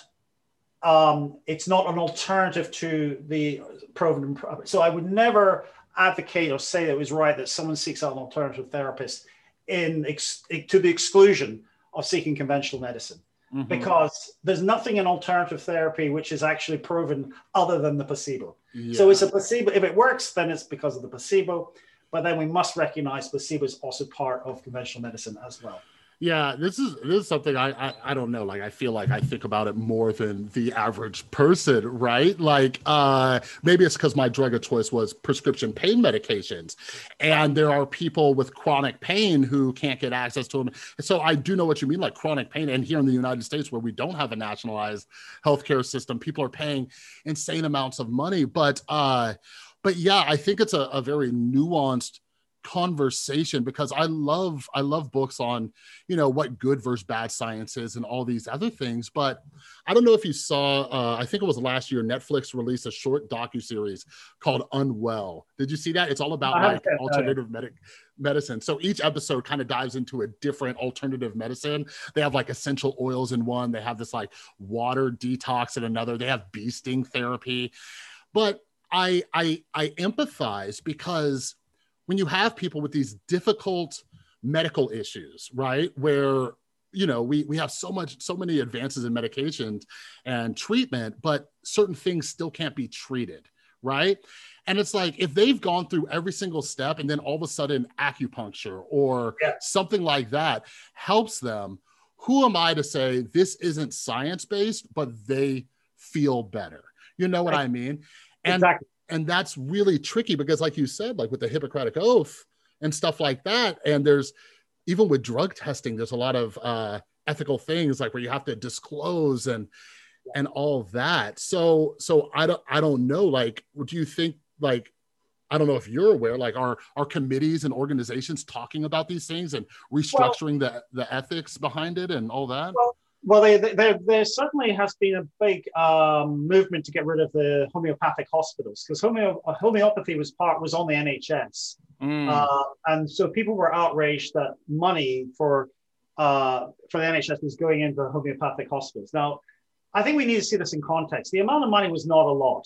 um, it's not an alternative to the proven. So I would never advocate or say that it was right that someone seeks out an alternative therapist in ex- to the exclusion of seeking conventional medicine. Mm-hmm. Because there's nothing in alternative therapy which is actually proven other than the placebo. Yeah. So it's a placebo. If it works, then it's because of the placebo. But then we must recognize placebo is also part of conventional medicine as well. Yeah, this is this is something I, I, I don't know. Like I feel like I think about it more than the average person, right? Like uh maybe it's because my drug of choice was prescription pain medications, and there are people with chronic pain who can't get access to them. So I do know what you mean, like chronic pain. And here in the United States, where we don't have a nationalized healthcare system, people are paying insane amounts of money. But uh, but yeah, I think it's a, a very nuanced conversation because I love I love books on you know what good versus bad science is and all these other things. But I don't know if you saw. Uh, I think it was last year. Netflix released a short docu series called Unwell. Did you see that? It's all about like alternative medic medicine. So each episode kind of dives into a different alternative medicine. They have like essential oils in one. They have this like water detox in another. They have bee sting therapy. But I I I empathize because when you have people with these difficult medical issues, right? Where you know we we have so much so many advances in medications and treatment but certain things still can't be treated right and it's like if they've gone through every single step and then all of a sudden acupuncture or yeah. something like that helps them who am i to say this isn't science based but they feel better you know what right. i mean and exactly and that's really tricky because like you said like with the hippocratic oath and stuff like that and there's even with drug testing there's a lot of uh, ethical things like where you have to disclose and and all that so so i don't i don't know like do you think like I don't know if you're aware, like are are committees and organizations talking about these things and restructuring well, the the ethics behind it and all that? Well, well, they, they, there certainly has been a big um, movement to get rid of the homeopathic hospitals because homeo- homeopathy was part was on the NHS, mm. uh, and so people were outraged that money for uh, for the NHS was going into homeopathic hospitals. Now, I think we need to see this in context. The amount of money was not a lot.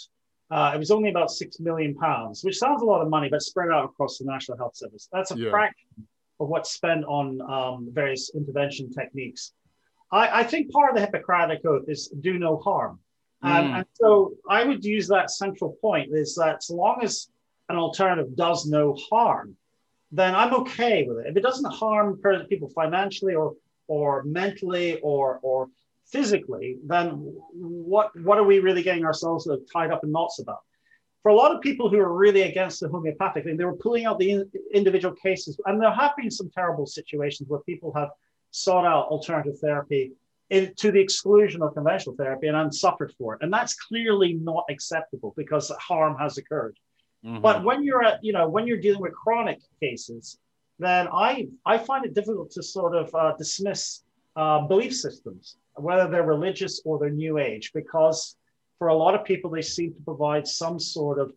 Uh, it was only about six million pounds, which sounds a lot of money, but spread out across the National Health Service. That's a yeah. fraction of what's spent on um, various intervention techniques. I, I, think part of the Hippocratic Oath is do no harm. Mm. and so I would use that central point is that so long as an alternative does no harm, then I'm okay with it. If it doesn't harm people financially or or mentally or or physically, then what what are we really getting ourselves tied up in knots about? For a lot of people who are really against the homeopathic thing, they were pulling out the in, individual cases, and there have been some terrible situations where people have sought out alternative therapy in, to the exclusion of conventional therapy and I'm suffered for it. And that's clearly not acceptable because harm has occurred. Mm-hmm. But when you're at, you know, when you're dealing with chronic cases, then I, I find it difficult to sort of uh, dismiss uh, belief systems, whether they're religious or they're new age, because for a lot of people, they seem to provide some sort of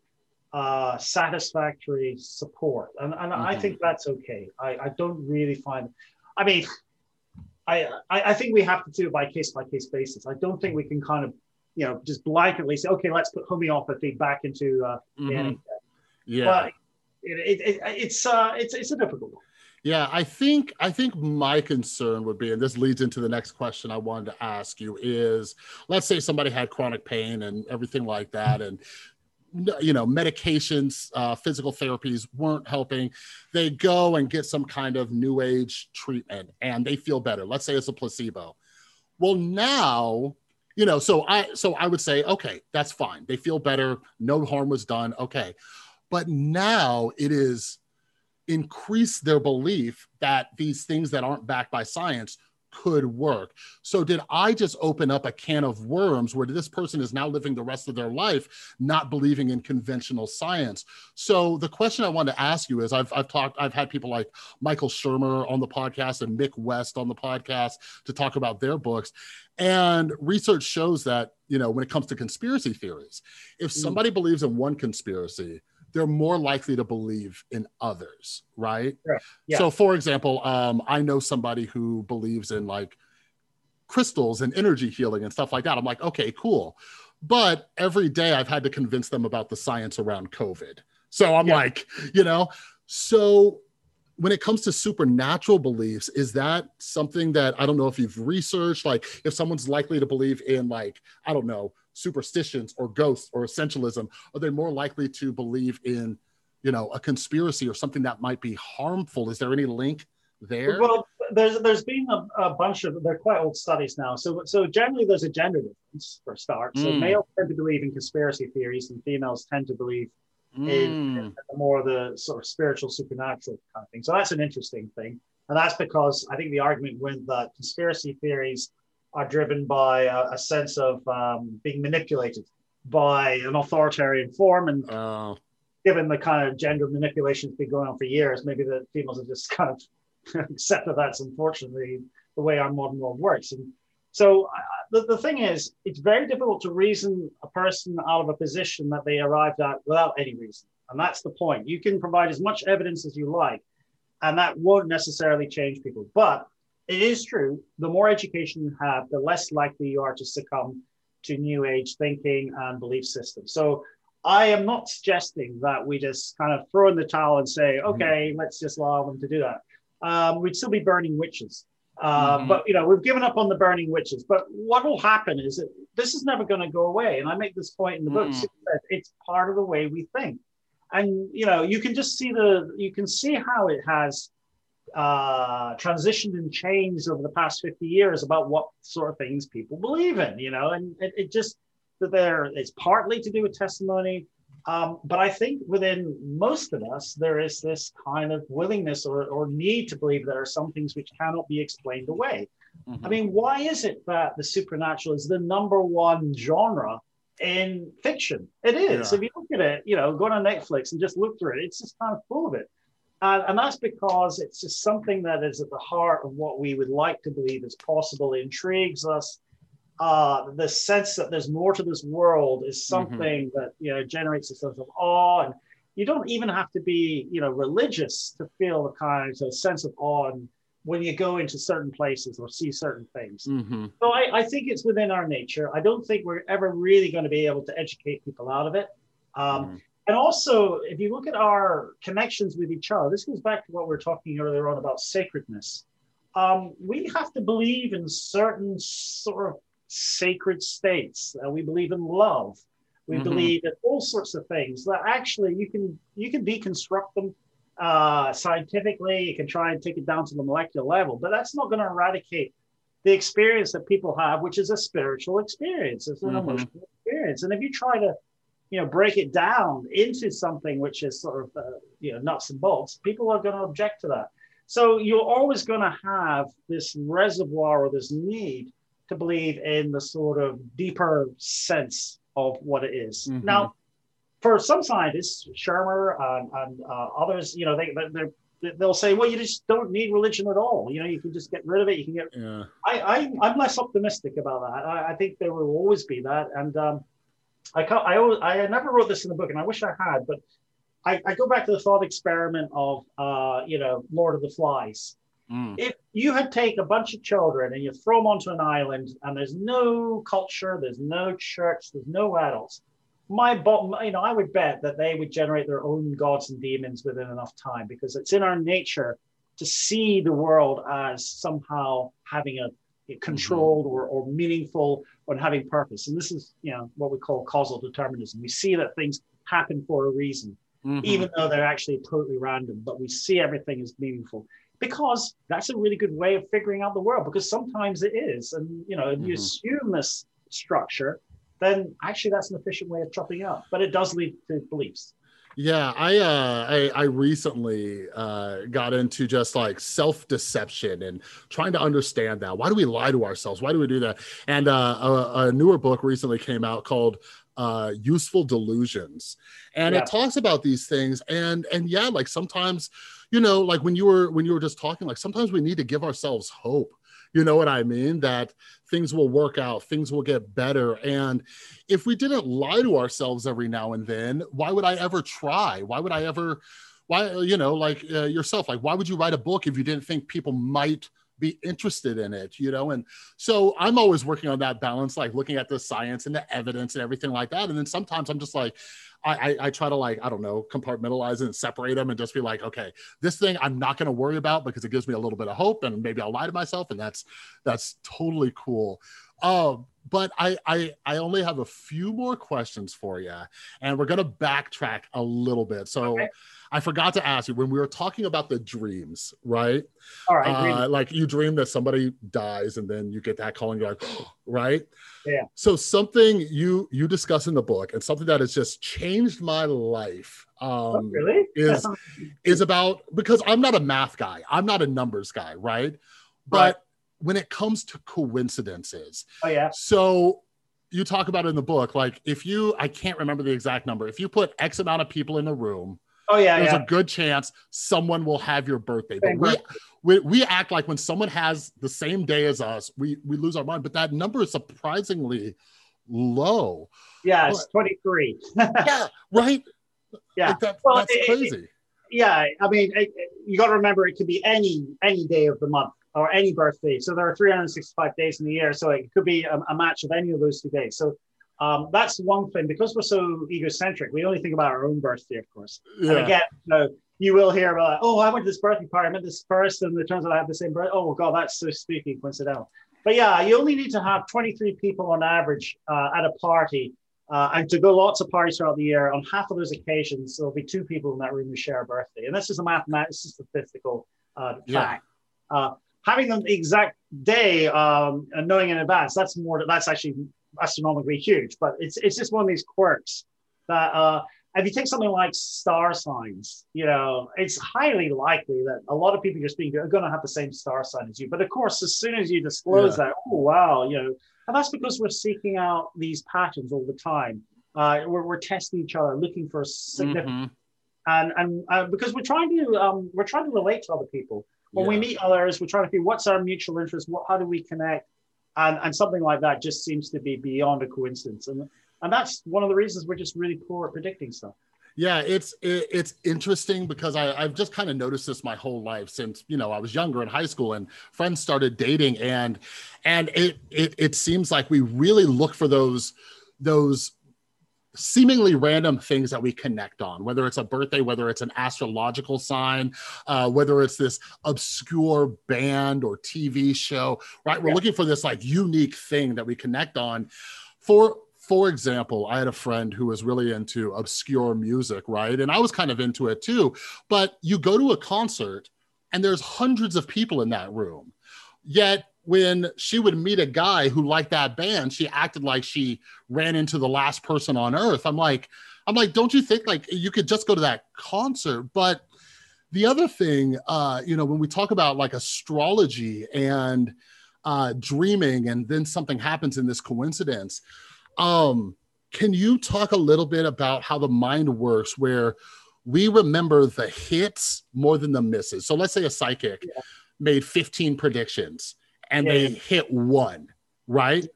uh, satisfactory support. And, and mm-hmm. I think that's okay. I, I don't really find, I mean, I, I think we have to do it by case by case basis. I don't think we can kind of, you know, just blanketly say, okay, let's put homeopathy back into uh, mm-hmm. Yeah, but it, it, it, it's uh, it's it's a difficult one. Yeah, I think I think my concern would be, and this leads into the next question I wanted to ask you is, let's say somebody had chronic pain and everything like that, and you know medications uh, physical therapies weren't helping. They go and get some kind of new age treatment and they feel better. Let's say it's a placebo. Well now you know so i so i would say okay that's fine. They feel better. No harm was done. Okay. But now it is increase their belief that these things that aren't backed by science could work. So did I just open up a can of worms where this person is now living the rest of their life not believing in conventional science? So the question I want to ask you is I've, I've talked, I've had people like Michael Shermer on the podcast and Mick West on the podcast to talk about their books. And research shows that, you know, when it comes to conspiracy theories, if mm. somebody mm. believes in one conspiracy, they're more likely to believe in others, right? Sure. Yeah. So, for example, um, I know somebody who believes in like crystals and energy healing and stuff like that. I'm like, okay, cool. But every day I've had to convince them about the science around COVID. So I'm yeah. like, you know, so when it comes to supernatural beliefs, is that something that I don't know if you've researched? Like, if someone's likely to believe in, like, I don't know, superstitions or ghosts or essentialism, are they more likely to believe in, you know, a conspiracy or something that might be harmful? Is there any link there? Well, there's there's been a, a bunch of they're quite old studies now. So so generally there's a gender difference for start. So mm. males tend to believe in conspiracy theories, and females tend to believe mm. in, in more of the sort of spiritual supernatural kind of thing. So that's an interesting thing, and that's because I think the argument went that conspiracy theories are driven by a, a sense of um, being manipulated by an authoritarian form. And uh, given the kind of gender manipulation that's been going on for years, maybe the females have just kind of accepted that's unfortunately the way our modern world works. And so uh, the, the thing is, it's very difficult to reason a person out of a position that they arrived at without any reason. And that's the point. You can provide as much evidence as you like, and that won't necessarily change people. But it is true. The more education you have, the less likely you are to succumb to new age thinking and belief systems. So I am not suggesting that we just kind of throw in the towel and say, mm-hmm. okay, mm-hmm. let's just allow them to do that. Um, we'd still be burning witches. Uh, mm-hmm. But you know, we've given up on the burning witches. But what will happen is that this is never going to go away. And I make this point in the mm-hmm. book. It's part of the way we think. And you know, you can just see the you can see how it has uh, transitioned and changed over the past 50 years about what sort of things people believe in, you know, and it, it just that there it's partly to do with testimony. Um, but I think within most of us, there is this kind of willingness or, or need to believe there are some things which cannot be explained away. Mm-hmm. I mean, why is it that the supernatural is the number one genre in fiction? It is. Yeah. If you look at it, you know, go on Netflix and just look through it, it's just kind of full of it. And, and, that's because it's just something that is at the heart of what we would like to believe is possible, it intrigues us. Uh, the sense that there's more to this world is mm-hmm. something mm-hmm. that you know generates a sense of awe, and you don't even have to be you know religious to feel the kind of sense of awe and when you go into certain places or see certain things. Mm-hmm. So I, I, think it's within our nature. I don't think we're ever really going to be able to educate people out of it. Um, mm-hmm. And also, if you look at our connections with each other, this goes back to what we were talking earlier on about sacredness. Um, we have to believe in certain sort of sacred states. Uh, we believe in love. We mm-hmm. believe in all sorts of things that actually you can you can deconstruct them uh, scientifically. You can try and take it down to the molecular level, but that's not going to eradicate the experience that people have, which is a spiritual experience. It's an mm-hmm. emotional experience. And if you try to you know break it down into something which is sort of uh, you know nuts and bolts people are going to object to that so you're always going to have this reservoir or this need to believe in the sort of deeper sense of what it is. Mm-hmm. now for some scientists shermer and, and uh, others you know they they they'll say well you just don't need religion at all you know you can just get rid of it you can get yeah. I, I i'm less optimistic about that i, I think there will always be that and um, I, I, always, I never wrote this in the book, and I wish I had, but I, I go back to the thought experiment of, uh, you know, Lord of the Flies. Mm. If you had take a bunch of children and you throw them onto an island, and there's no culture, there's no church, there's no adults, my bottom, you know, I would bet that they would generate their own gods and demons within enough time because it's in our nature to see the world as somehow having a controlled or, or meaningful or having purpose. And this is, you know, what we call causal determinism. We see that things happen for a reason, mm-hmm. even though they're actually totally random, but we see everything as meaningful because that's a really good way of figuring out the world because sometimes it is. And, you know, if mm-hmm. you assume this structure, then actually that's an efficient way of chopping up, but it does lead to beliefs. Yeah, I uh, I, I recently uh, got into just like self deception and trying to understand that. Why do we lie to ourselves? Why do we do that? And uh, a, a newer book recently came out called uh, "Useful Delusions," and Yeah. it talks about these things. And and yeah, like sometimes, you know, like when you were when you were just talking, like sometimes we need to give ourselves hope. You know what I mean? That things will work out, things will get better, and if we didn't lie to ourselves every now and then, why would I ever try? Why would I ever, why, you know, like uh, yourself, like, why would you write a book if you didn't think people might be interested in it, you know? And so I'm always working on that balance, like looking at the science and the evidence and everything like that. And then sometimes I'm just like, I, I, I try to like, I don't know, compartmentalize and separate them and just be like, okay, this thing I'm not going to worry about because it gives me a little bit of hope and maybe I'll lie to myself. And that's, that's totally cool. Um, but I, I I only have a few more questions for you, and we're gonna backtrack a little bit. So Okay. I forgot to ask you when we were talking about the dreams, right? All right. Uh, like you dream that somebody dies, and then you get that call, and you're like, right? Yeah. So something you you discuss in the book, and something that has just changed my life. Oh, Um, really? is is about because I'm not a math guy. I'm not a numbers guy, right? But Right. When it comes to coincidences, oh yeah. so you talk about it in the book, like if you I can't remember the exact number, if you put X amount of people in a room, Oh yeah. there's Yeah. a good chance someone will have your birthday. But Same we, birthday. we we act like when someone has the same day as us, we we lose our mind. But that number is surprisingly low. yeah. It's 23. yeah, right. Yeah. Like that, Well, that's it- it- crazy. yeah. I mean, it, it- you got to remember it could be any any day of the month or any birthday. So there are 365 days in the year. So it could be a, a match of any of those two days. So um, that's one thing because we're so egocentric. We only think about our own birthday, of course. And yeah. again, you, know, you will hear about, oh, I went to this birthday party, I met this person, it turns out I have the same birthday. Oh, God, that's so spooky, coincidental. But yeah, you only need to have 23 people on average uh, at a party. Uh, and to go lots of parties throughout the year, on half of those occasions, there'll be two people in that room who share a birthday. And this is a mathematical, this is statistical uh, Yeah. fact. Uh, having them the exact day um, and knowing in advance, that's more, that's actually astronomically huge. But it's, it's just one of these quirks that uh, if you take something like star signs, you know, it's highly likely that a lot of people you're speaking to are going to have the same star sign as you. But of course, as soon as you disclose that, oh, wow, you know, and that's because we're seeking out these patterns all the time. Uh, we're, we're testing each other, looking for significant, Mhm. and and uh, because we're trying to um, we're trying to relate to other people. When we meet others, we're trying to figure what's our mutual interest, what how do we connect, and and something like that just seems to be beyond a coincidence, and and that's one of the reasons we're just really poor at predicting stuff. Yeah, it's it, it's interesting because I, I've just kind of noticed this my whole life since you know I was younger in high school and friends started dating and and it it it seems like we really look for those those seemingly random things that we connect on whether it's a birthday whether it's an astrological sign uh, whether it's this obscure band or tv show right? We're Yeah. looking for this like unique thing that we connect on. For for example i had a friend who was really into obscure music right? And i was kind of into it too but you go to a concert and there's hundreds of people in that room. Yet when she would meet a guy who liked that band she acted like she ran into the last person on earth. I'm like i'm like don't you think like you could just go to that concert? But the other thing uh you know when we talk about like astrology and uh dreaming and then something happens in this coincidence um can you talk a little bit about how the mind works where we remember the hits more than the misses? So let's say a psychic made 15 predictions and Yeah, they hit one right?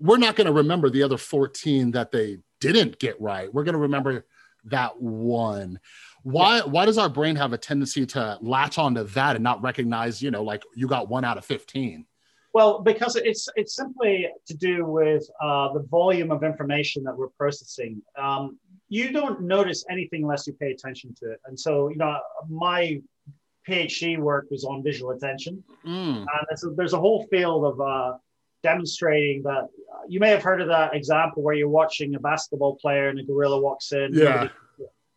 We're not going to remember the other 14 that they didn't get right. We're going to remember that one. Why why does our brain have a tendency to latch onto that and not recognize you know like you got one out of 15 Well, because it's it's simply to do with uh, the volume of information that we're processing. Um, you don't notice anything unless you pay attention to it. And so, you know, my PhD work was on visual attention, Mm, and there's a, there's a whole field of uh, demonstrating that. Uh, you may have heard of that example where you're watching a basketball player and a gorilla walks in. Yeah.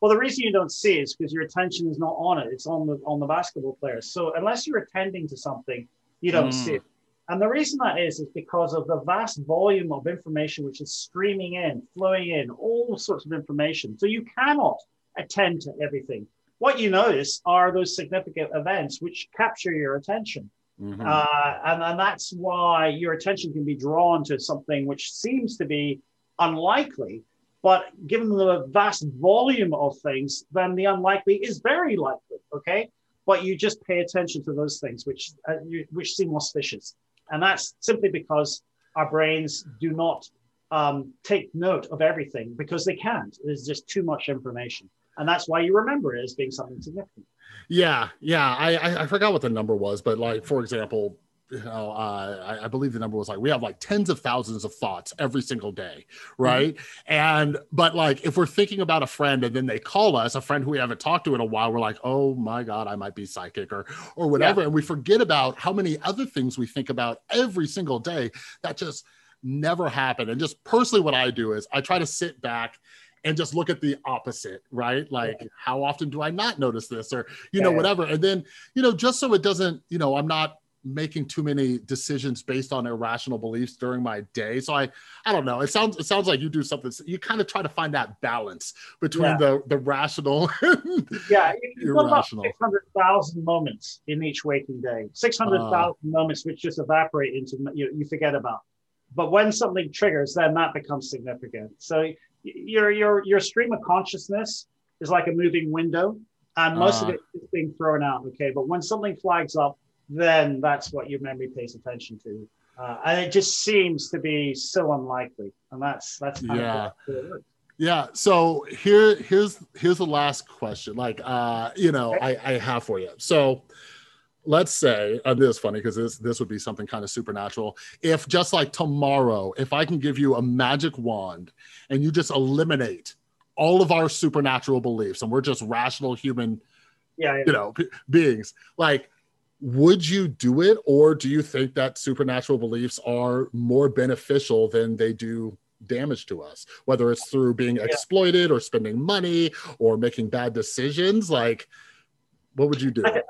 Well, the reason you don't see it is because your attention is not on it; it's on the on the basketball player. So unless you're attending to something, you don't Mm. see it. And the reason that is is because of the vast volume of information which is streaming in, flowing in, all sorts of information. So you cannot attend to everything. What you notice are those significant events which capture your attention. Mm-hmm. Uh, and, and that's why your attention can be drawn to something which seems to be unlikely. But given the vast volume of things, then the unlikely is very likely. Okay. But you just pay attention to those things which, uh, you, which seem auspicious. And that's simply because our brains do not um, take note of everything because they can't. There's just too much information. And that's why you remember it as being something significant. Yeah, yeah. I, I forgot what the number was, but like for example, you know, uh, I, I, believe the number was like we have like tens of thousands of thoughts every single day, right? Mm-hmm. And but like if we're thinking about a friend and then they call us, a friend who we haven't talked to in a while, we're like, oh my god, I might be psychic or or whatever, yeah. and we forget about how many other things we think about every single day that just never happen. And just personally, what I do is I try to sit back and just look at the opposite, right? Like, yeah. how often do I not notice this or, you yeah, know, whatever. And then, you know, just so it doesn't, you know, I'm not making too many decisions based on irrational beliefs during my day. So I, I don't know. It sounds, it sounds like you do something. You kind of try to find that balance between yeah. the the rational. yeah, irrational. Six hundred thousand moments in each waking day. Six hundred thousand uh, moments which just evaporate into you. You forget about. But when something triggers, then that becomes significant. So your your your stream of consciousness is like a moving window, and most uh, of it is being thrown out. Okay, but when something flags up, then that's what your memory pays attention to, uh, and it just seems to be so unlikely, and that's that's yeah. Yeah. So here, here's here's the last question. Like, uh, you know, I, I have for you. So, let's say uh, this is funny because this this would be something kind of supernatural if just like tomorrow if i can give you a magic wand and you just eliminate all of our supernatural beliefs and we're just rational human yeah, yeah. you know p- beings like would you do it or do you think that supernatural beliefs are more beneficial than they do damage to us whether it's through being yeah. exploited or spending money or making bad decisions like what would you do I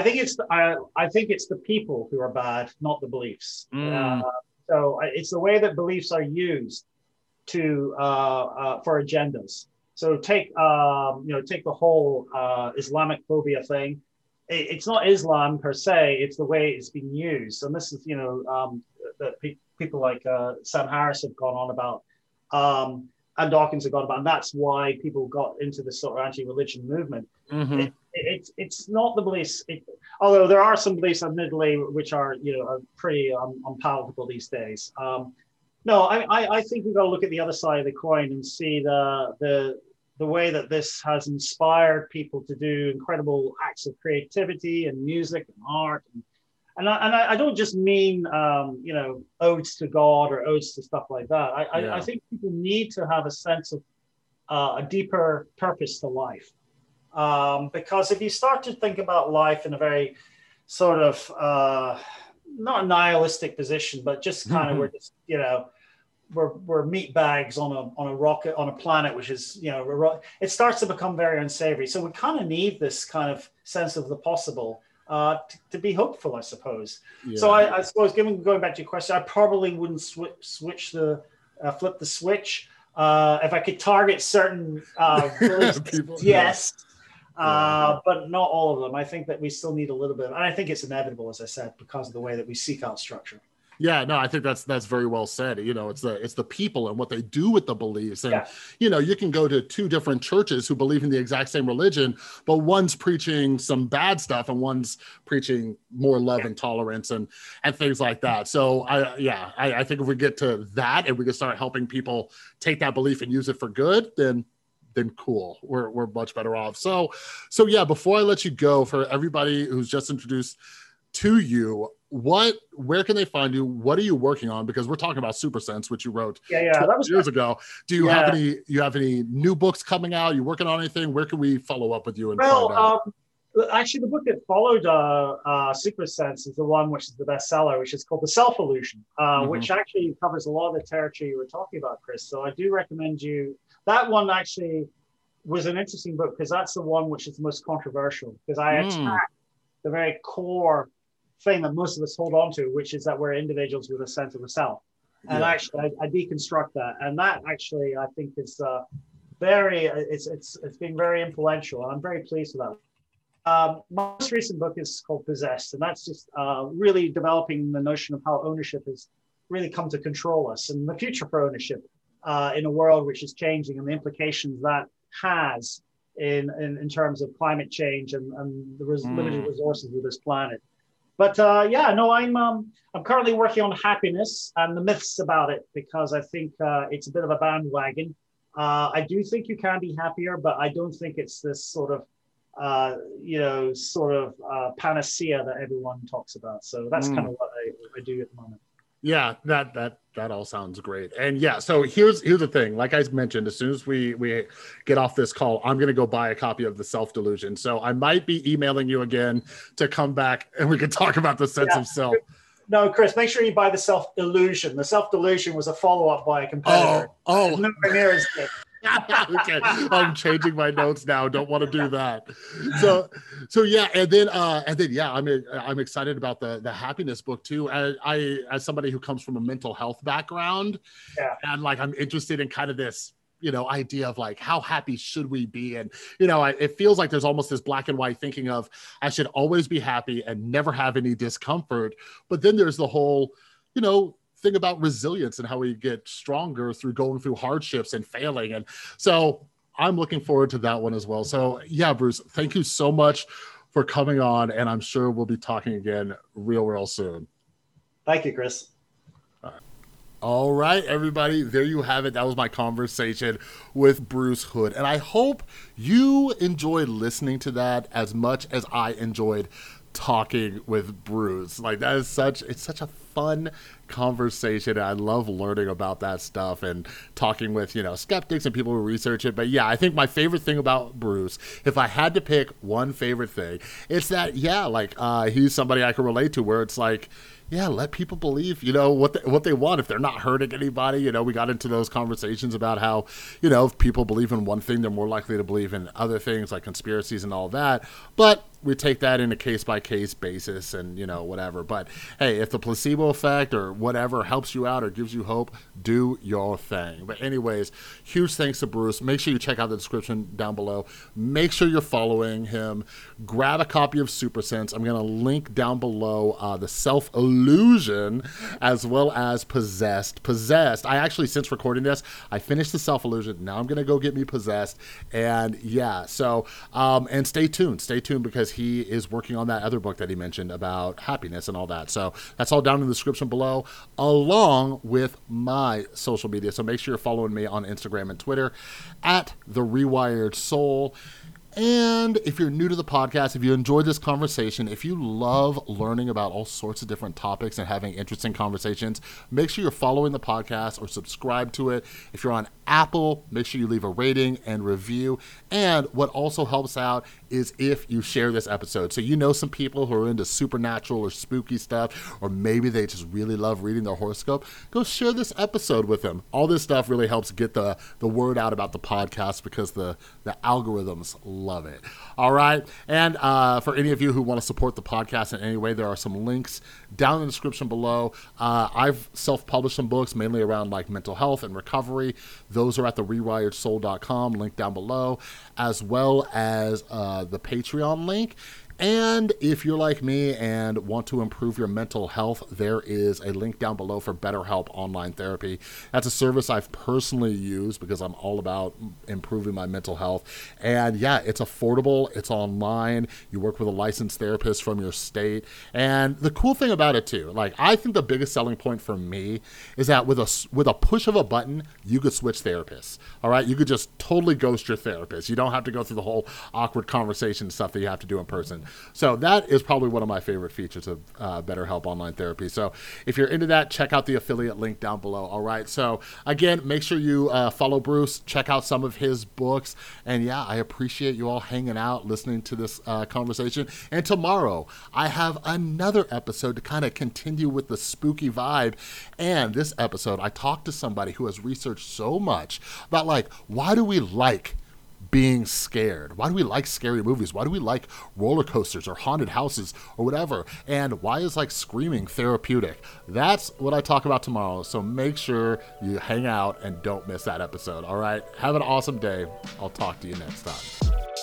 think it's the, uh, I think it's the people who are bad, not the beliefs. Mm. Uh, so it's the way that beliefs are used to uh, uh for agendas. So take um, you know take the whole uh, Islamic phobia thing. It, it's not Islam per se; it's the way it's been used. And this is you know um, that pe- people like uh, Sam Harris have gone on about. Um, and Dawkins have gone about, and that's why people got into this sort of anti-religion movement. Mm-hmm. It, it's it's not the beliefs. It, although there are some beliefs, admittedly, which are you know are pretty um, unpalatable these days. Um, no, I, I, I think we've got to look at the other side of the coin and see the the the way that this has inspired people to do incredible acts of creativity and music and art and and I, and I, don't just mean um, you know odes to God or odes to stuff like that. I, yeah. I, I, think people need to have a sense of uh, a deeper purpose to life. Um, because if you start to think about life in a very sort of uh, not nihilistic position, but just kind of mm-hmm. we're just you know we're, we're meat bags on a on a rocket on a planet which is you know it starts to become very unsavory. So we kind of need this kind of sense of the possible. Uh, to, to, be hopeful, I suppose. Yeah. So I, I, suppose, given going back to your question, I probably wouldn't sw- switch the uh, flip the switch. Uh, if I could target certain uh, People, yes, uh, but not all of them. I think that we still need a little bit, and I think it's inevitable, as I said, because of the way that we seek out structure. Yeah, no, I think that's that's very well said. You know, it's the it's the people and what they do with the beliefs, and yeah. you know, you can go to two different churches who believe in the exact same religion, but one's preaching some bad stuff and one's preaching more love yeah. and tolerance and and things like that. So I yeah, I, I think if we get to that and we can start helping people take that belief and use it for good, then then cool. We're we're much better off. So so yeah, before I let you go, for everybody who's just introduced to you, what where can they find you? What are you working on? Because we're talking about Supersense, which you wrote yeah, yeah, that was years ago. Do you yeah. have any you have any new books coming out? You working on anything? Where can we follow up with you and well, um, actually the book that followed uh, uh, Supersense is the one which is the bestseller, which is called The Self Illusion, uh, mm-hmm. which actually covers a lot of the territory you were talking about, Chris. So I do recommend you that one actually was an interesting book because that's the one which is the most controversial because I mm. attack the very core thing that most of us hold on to, which is that we're individuals with a sense of the self. And yeah. actually, I, I, deconstruct that, and that actually I think is uh, very it's it's it's been very influential. and I'm very pleased with that. Um, my most recent book is called Possessed, and that's just uh, really developing the notion of how ownership has really come to control us and the future for ownership uh, in a world which is changing and the implications that has in, in, in terms of climate change and, and the res- mm. limited resources of this planet. But uh, yeah, no, I'm um, I'm currently working on happiness and the myths about it because I think uh, it's a bit of a bandwagon. Uh, I do think you can be happier, but I don't think it's this sort of uh, you know sort of uh, panacea that everyone talks about. So that's mm. kind of what I, I do at the moment. Yeah, that that that all sounds great. And yeah, so here's here's the thing. Like I mentioned, as soon as we we get off this call, I'm gonna go buy a copy of the Self Delusion. So I might be emailing you again to come back and we can talk about the sense yeah. of self. No, Chris, make sure you buy the Self Illusion. The Self Delusion was a follow up by a competitor. Oh, oh. nowhere near as good. Okay, I'm changing my notes now. Don't want to do that. So, so yeah, and then, uh, and then, yeah, I'm I'm excited about the the happiness book too. I, I as somebody who comes from a mental health background, yeah, and like I'm interested in kind of this you know idea of like how happy should we be and you know it feels like there's almost this black and white thinking of i should always be happy and never have any discomfort but then there's the whole you know thing about resilience and how we get stronger through going through hardships and failing. And so I'm looking forward to that one as well. So, yeah, Bruce, thank you so much for coming on. And I'm sure we'll be talking again real, real soon. Thank you, Chris. All right, everybody, there you have it. That was my conversation with Bruce Hood. And I hope you enjoyed listening to that as much as I enjoyed talking with Bruce. Like that is such it's such a fun conversation. I love learning about that stuff and talking with, you know, skeptics and people who research it. But yeah, I think my favorite thing about Bruce, if I had to pick one favorite thing, it's that yeah, like uh he's somebody I can relate to where it's like yeah, let people believe, you know, what they, what they want. If they're not hurting anybody, you know, we got into those conversations about how, you know, if people believe in one thing, they're more likely to believe in other things like conspiracies and all that. But we take that in a case by case basis and you know whatever. But hey if the placebo effect or whatever helps you out or gives you hope do your thing. But anyways huge thanks to bruce. Make sure you check out the description down below. Make sure you're following him grab a copy of Supersense i'm going to link down below uh, the self illusion as well as possessed possessed i actually since recording this i finished the self illusion now i'm going to go get me possessed and yeah so um, and stay tuned stay tuned because he is working on that other book that he mentioned about happiness and all that. So that's all down in the description below, along with my social media. So make sure you're following me on Instagram and Twitter at The Rewired Soul. And if you're new to the podcast, if you enjoyed this conversation, if you love learning about all sorts of different topics and having interesting conversations, make sure you're following the podcast or subscribe to it. If you're on Apple, make sure you leave a rating and review. And what also helps out is if you share this episode. So you know some people who are into supernatural or spooky stuff, or maybe they just really love reading their horoscope, go share this episode with them. All this stuff really helps get the, the word out about the podcast because the, the algorithms love it. All right. And uh, for any of you who want to support the podcast in any way, there are some links down in the description below. Uh, I've self published some books mainly around like mental health and recovery. Those are at the rewiredsoul.com, link down below, as well as uh, the Patreon link. And if you're like me and want to improve your mental health, there is a link down below for BetterHelp Online Therapy. That's a service I've personally used because I'm all about improving my mental health. And yeah, it's affordable, it's online. You work with a licensed therapist from your state. And the cool thing about it too, like I think the biggest selling point for me is that with a with a push of a button, you could switch therapists. All right, you could just totally ghost your therapist. You don't have to go through the whole awkward conversation stuff that you have to do in person. So that is probably one of my favorite features of uh, BetterHelp Online Therapy. So if you're into that, check out the affiliate link down below. All right. So again, make sure you uh, follow Bruce, check out some of his books, and yeah, I appreciate you all hanging out, listening to this uh, conversation. And tomorrow, I have another episode to kind of continue with the spooky vibe. And this episode, I talked to somebody who has researched so much about like why do we like being scared? Why do we like scary movies? Why do we like roller coasters or haunted houses or whatever? And why is like screaming therapeutic? That's what I talk about tomorrow. So make sure you hang out and don't miss that episode. All right. Have an awesome day. I'll talk to you next time.